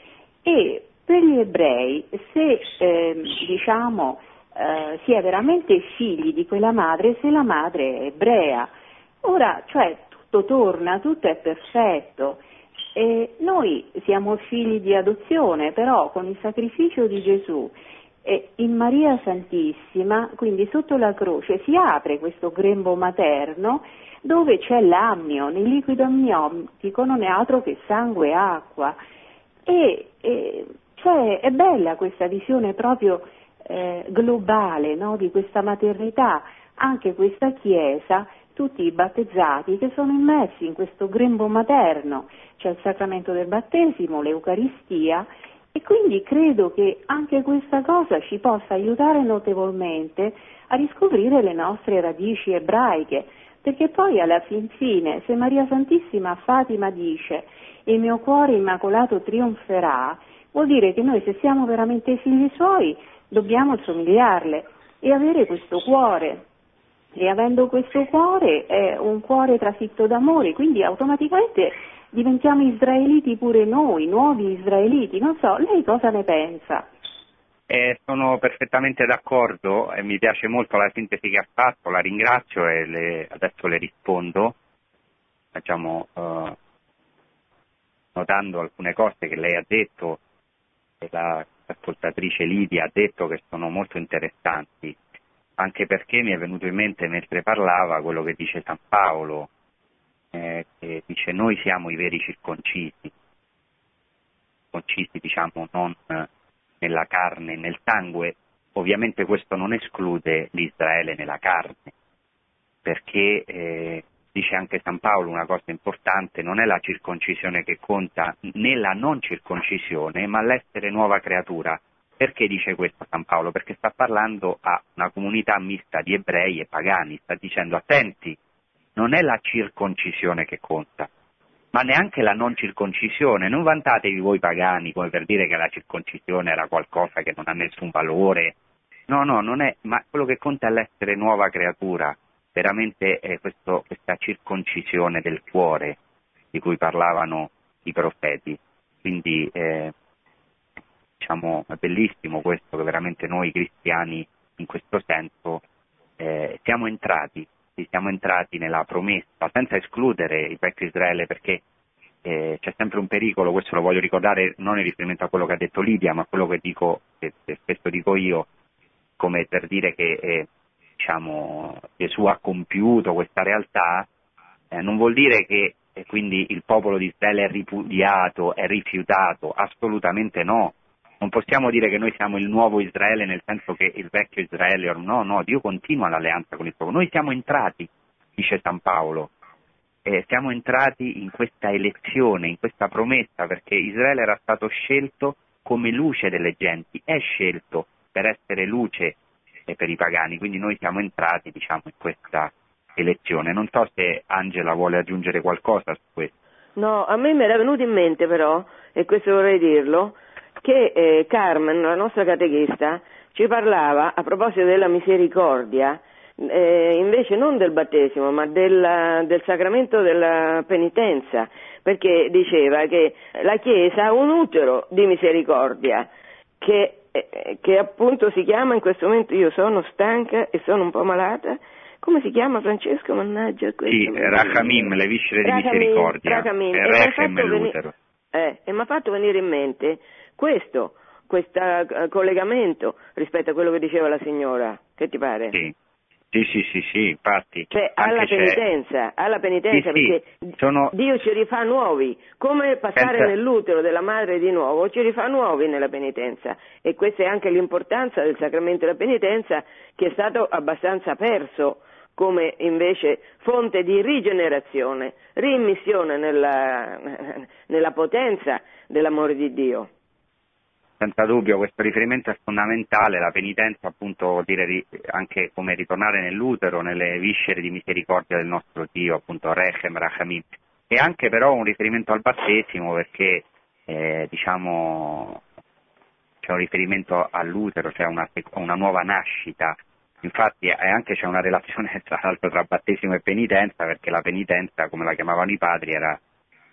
e per gli ebrei se ehm, diciamo eh, si è veramente figli di quella madre se la madre è ebrea. Ora, cioè, tutto torna, tutto è perfetto. E noi siamo figli di adozione, però con il sacrificio di Gesù e in Maria Santissima, quindi sotto la croce, si apre questo grembo materno dove c'è l'ammio, nel liquido amniotico non è altro che sangue e acqua. E, e, cioè, è bella questa visione proprio eh, globale no, di questa maternità, anche questa Chiesa, tutti i battezzati che sono immersi in questo grembo materno, c'è il sacramento del battesimo, l'Eucaristia e quindi credo che anche questa cosa ci possa aiutare notevolmente a riscoprire le nostre radici ebraiche, perché poi alla fin fine se Maria Santissima a Fatima dice il mio cuore immacolato trionferà, vuol dire che noi se siamo veramente figli suoi dobbiamo somigliarle e avere questo cuore. E avendo questo cuore è un cuore trafitto d'amore, quindi automaticamente diventiamo israeliti pure noi, nuovi israeliti. Non so, lei cosa ne pensa? Eh, sono perfettamente d'accordo e mi piace molto la sintesi che ha fatto, la ringrazio e le- adesso le rispondo, facciamo, eh, notando alcune cose che lei ha detto e la ascoltatrice Lidia ha detto che sono molto interessanti, anche perché mi è venuto in mente mentre parlava quello che dice San Paolo, eh, che dice noi siamo i veri circoncisi, circoncisi diciamo non eh, nella carne nel sangue, ovviamente questo non esclude l'Israele nella carne, perché eh, dice anche San Paolo una cosa importante, non è la circoncisione che conta né la non circoncisione, ma l'essere nuova creatura. Perché dice questo San Paolo? Perché sta parlando a una comunità mista di ebrei e pagani, sta dicendo attenti, non è la circoncisione che conta, ma neanche la non circoncisione. Non vantatevi voi pagani come per dire che la circoncisione era qualcosa che non ha nessun valore. No, no, non è, ma quello che conta è l'essere nuova creatura, veramente è questo, questa circoncisione del cuore di cui parlavano i profeti. Quindi eh, diciamo, bellissimo questo che veramente noi cristiani in questo senso eh, siamo entrati siamo entrati nella promessa, senza escludere il vecchio Israele, perché eh, c'è sempre un pericolo, questo lo voglio ricordare non in riferimento a quello che ha detto Lidia, ma a quello che, dico, che spesso dico io, come per dire che eh, diciamo, Gesù ha compiuto questa realtà, eh, non vuol dire che quindi il popolo di Israele è ripudiato, è rifiutato, assolutamente no non possiamo dire che noi siamo il nuovo Israele nel senso che il vecchio Israele, no, no, Dio continua l'alleanza con il popolo. Noi siamo entrati, dice San Paolo, eh, siamo entrati in questa elezione, in questa promessa, perché Israele era stato scelto come luce delle genti, è scelto per essere luce per i pagani, quindi noi siamo entrati, diciamo, in questa elezione. Non so se Angela vuole aggiungere qualcosa su questo. No, a me mi era venuto in mente però, e questo vorrei dirlo, che eh, Carmen, la nostra catechista, ci parlava a proposito della misericordia, eh, invece non del battesimo, ma della, del sacramento della penitenza, perché diceva che la Chiesa ha un utero di misericordia, che, eh, che appunto si chiama in questo momento io sono stanca e sono un po' malata, come si chiama Francesco? Mannaggia questo. Sì, Rachamim, le viscere di misericordia. Rachamim. E, e, l'utero. Eh, e mi ha fatto venire in mente questo, questo eh, collegamento rispetto a quello che diceva la signora. Che ti pare? Sì. Sì, sì, sì, sì, infatti. Cioè, alla penitenza, alla penitenza, sì, perché sì, sono... Dio ci rifà nuovi, come passare Senza... nell'utero della madre di nuovo, ci rifà nuovi nella penitenza. E questa è anche l'importanza del sacramento della penitenza, che è stato abbastanza perso come invece fonte di rigenerazione, rimmissione nella, nella potenza dell'amore di Dio. Senza dubbio questo riferimento è fondamentale, la penitenza appunto dire anche come ritornare nell'utero, nelle viscere di misericordia del nostro Dio, appunto Rechem, Rachamim, e anche però un riferimento al battesimo perché eh, diciamo c'è un riferimento all'utero, c'è una, una nuova nascita, infatti anche c'è una relazione tra l'altro tra battesimo e penitenza perché la penitenza come la chiamavano i padri era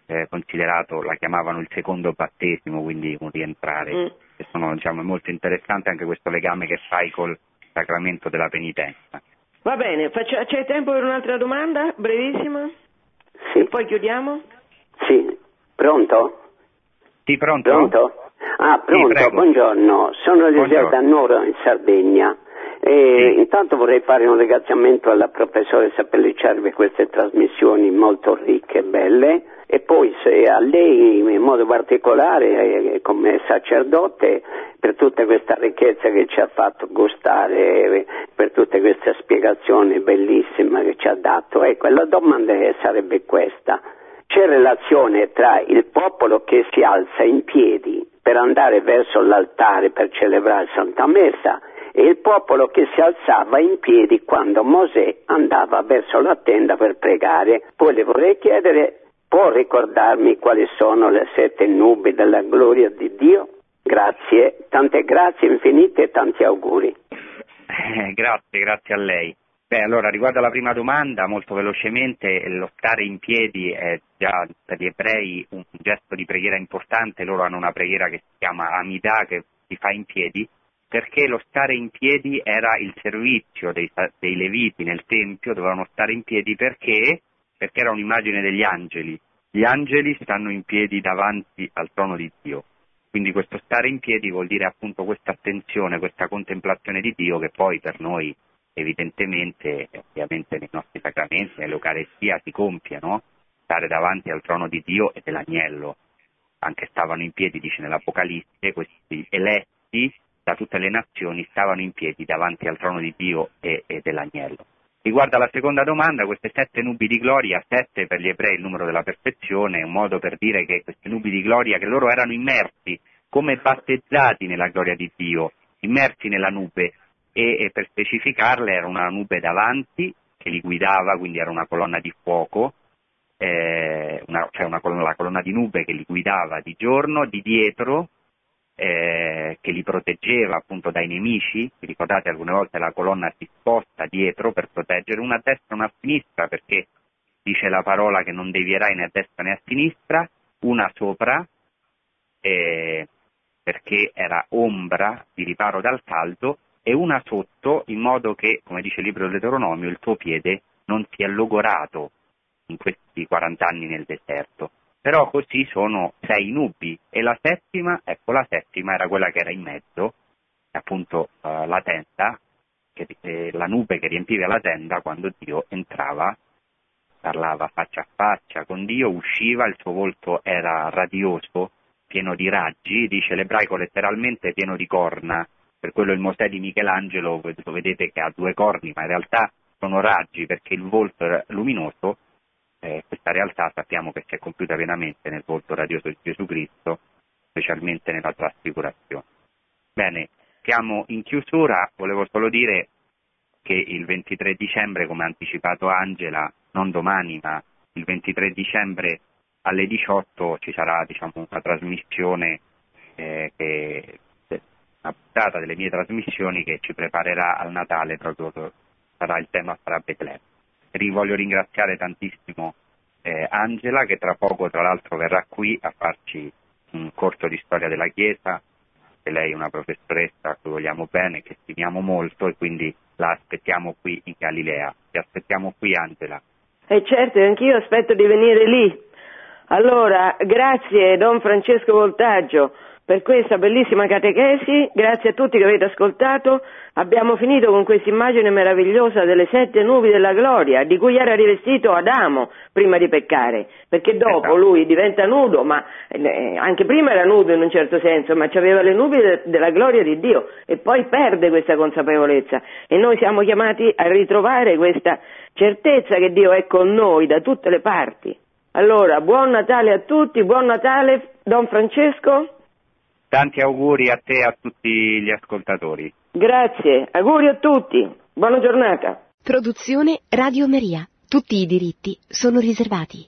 eh, considerato, la chiamavano il secondo battesimo, quindi un rientrare. Mm. E sono, diciamo, è molto interessante anche questo legame che fai col sacramento della penitenza. Va bene, faccio, c'è tempo per un'altra domanda, brevissima? Sì. E poi chiudiamo? Sì, pronto? Sì, pronto? Pronto? Ah, pronto, sì, buongiorno, sono Eliseo D'Annoro in Sardegna. E. Intanto vorrei fare un ringraziamento alla professoressa per lasciarvi queste trasmissioni molto ricche e belle e poi a lei in modo particolare eh, come sacerdote per tutta questa ricchezza che ci ha fatto gustare, per tutte queste spiegazioni bellissime che ci ha dato. Ecco, la domanda sarebbe questa. C'è relazione tra il popolo che si alza in piedi per andare verso l'altare per celebrare Santa Messa e il popolo che si alzava in piedi quando Mosè andava verso la tenda per pregare. Poi le vorrei chiedere Può ricordarmi quali sono le sette nubi della gloria di Dio? Grazie, tante grazie infinite e tanti auguri. Eh, grazie, grazie a lei. Beh, allora, riguardo alla prima domanda, molto velocemente, lo stare in piedi è già per gli ebrei un gesto di preghiera importante, loro hanno una preghiera che si chiama Amida, che si fa in piedi, perché lo stare in piedi era il servizio dei, dei Leviti nel Tempio, dovevano stare in piedi perché perché era un'immagine degli angeli. Gli angeli stanno in piedi davanti al trono di Dio. Quindi questo stare in piedi vuol dire appunto questa attenzione, questa contemplazione di Dio che poi per noi evidentemente, ovviamente nei nostri sacramenti, nell'Eucarestia si compie, no? Stare davanti al trono di Dio e dell'agnello. Anche stavano in piedi, dice nell'Apocalisse, questi eletti da tutte le nazioni stavano in piedi davanti al trono di Dio e, e dell'agnello. Riguardo alla seconda domanda, queste sette nubi di gloria, sette per gli ebrei il numero della perfezione, è un modo per dire che queste nubi di gloria, che loro erano immersi come battezzati nella gloria di Dio, immersi nella nube e, e per specificarle era una nube davanti che li guidava, quindi era una colonna di fuoco, eh, una, cioè una colonna, la colonna di nube che li guidava di giorno, di dietro eh, che li proteggeva appunto dai nemici, vi ricordate alcune volte la colonna si sposta dietro per proteggere una destra e una sinistra perché dice la parola che non devierai né a destra né a sinistra, una sopra eh, perché era ombra di riparo dal caldo e una sotto in modo che, come dice il libro del Deuteronomio, il tuo piede non sia logorato in questi 40 anni nel deserto però così sono sei nubi. E la settima, ecco la settima era quella che era in mezzo, appunto uh, la tenda, che, eh, la nube che riempiva la tenda quando Dio entrava, parlava faccia a faccia con Dio, usciva, il suo volto era radioso, pieno di raggi, dice l'ebraico letteralmente pieno di corna, per quello il Mosè di Michelangelo lo vedete che ha due corni, ma in realtà sono raggi perché il volto era luminoso eh, questa realtà sappiamo che si è compiuta pienamente nel volto radioso di Gesù Cristo, specialmente nella trasfigurazione. Bene, siamo in chiusura, volevo solo dire che il 23 dicembre, come ha anticipato Angela, non domani, ma il 23 dicembre alle 18 ci sarà diciamo, una trasmissione, eh, che, una puntata delle mie trasmissioni che ci preparerà al Natale, proprio sarà il tema sarà Betlemme voglio ringraziare tantissimo eh, Angela che tra poco tra l'altro verrà qui a farci un corso di storia della Chiesa, che lei è una professoressa cui vogliamo bene, che stimiamo molto e quindi la aspettiamo qui in Galilea. Ti aspettiamo qui Angela. E eh certo, anch'io aspetto di venire lì. Allora, grazie Don Francesco Voltaggio per questa bellissima catechesi, grazie a tutti che avete ascoltato. Abbiamo finito con questa immagine meravigliosa delle sette nubi della gloria, di cui era rivestito Adamo prima di peccare, perché dopo esatto. lui diventa nudo, ma eh, anche prima era nudo in un certo senso, ma aveva le nubi de- della gloria di Dio e poi perde questa consapevolezza e noi siamo chiamati a ritrovare questa certezza che Dio è con noi da tutte le parti. Allora, buon Natale a tutti, buon Natale Don Francesco. Tanti auguri a te e a tutti gli ascoltatori. Grazie, auguri a tutti. Buona giornata. Produzione Radio Maria. Tutti i diritti sono riservati.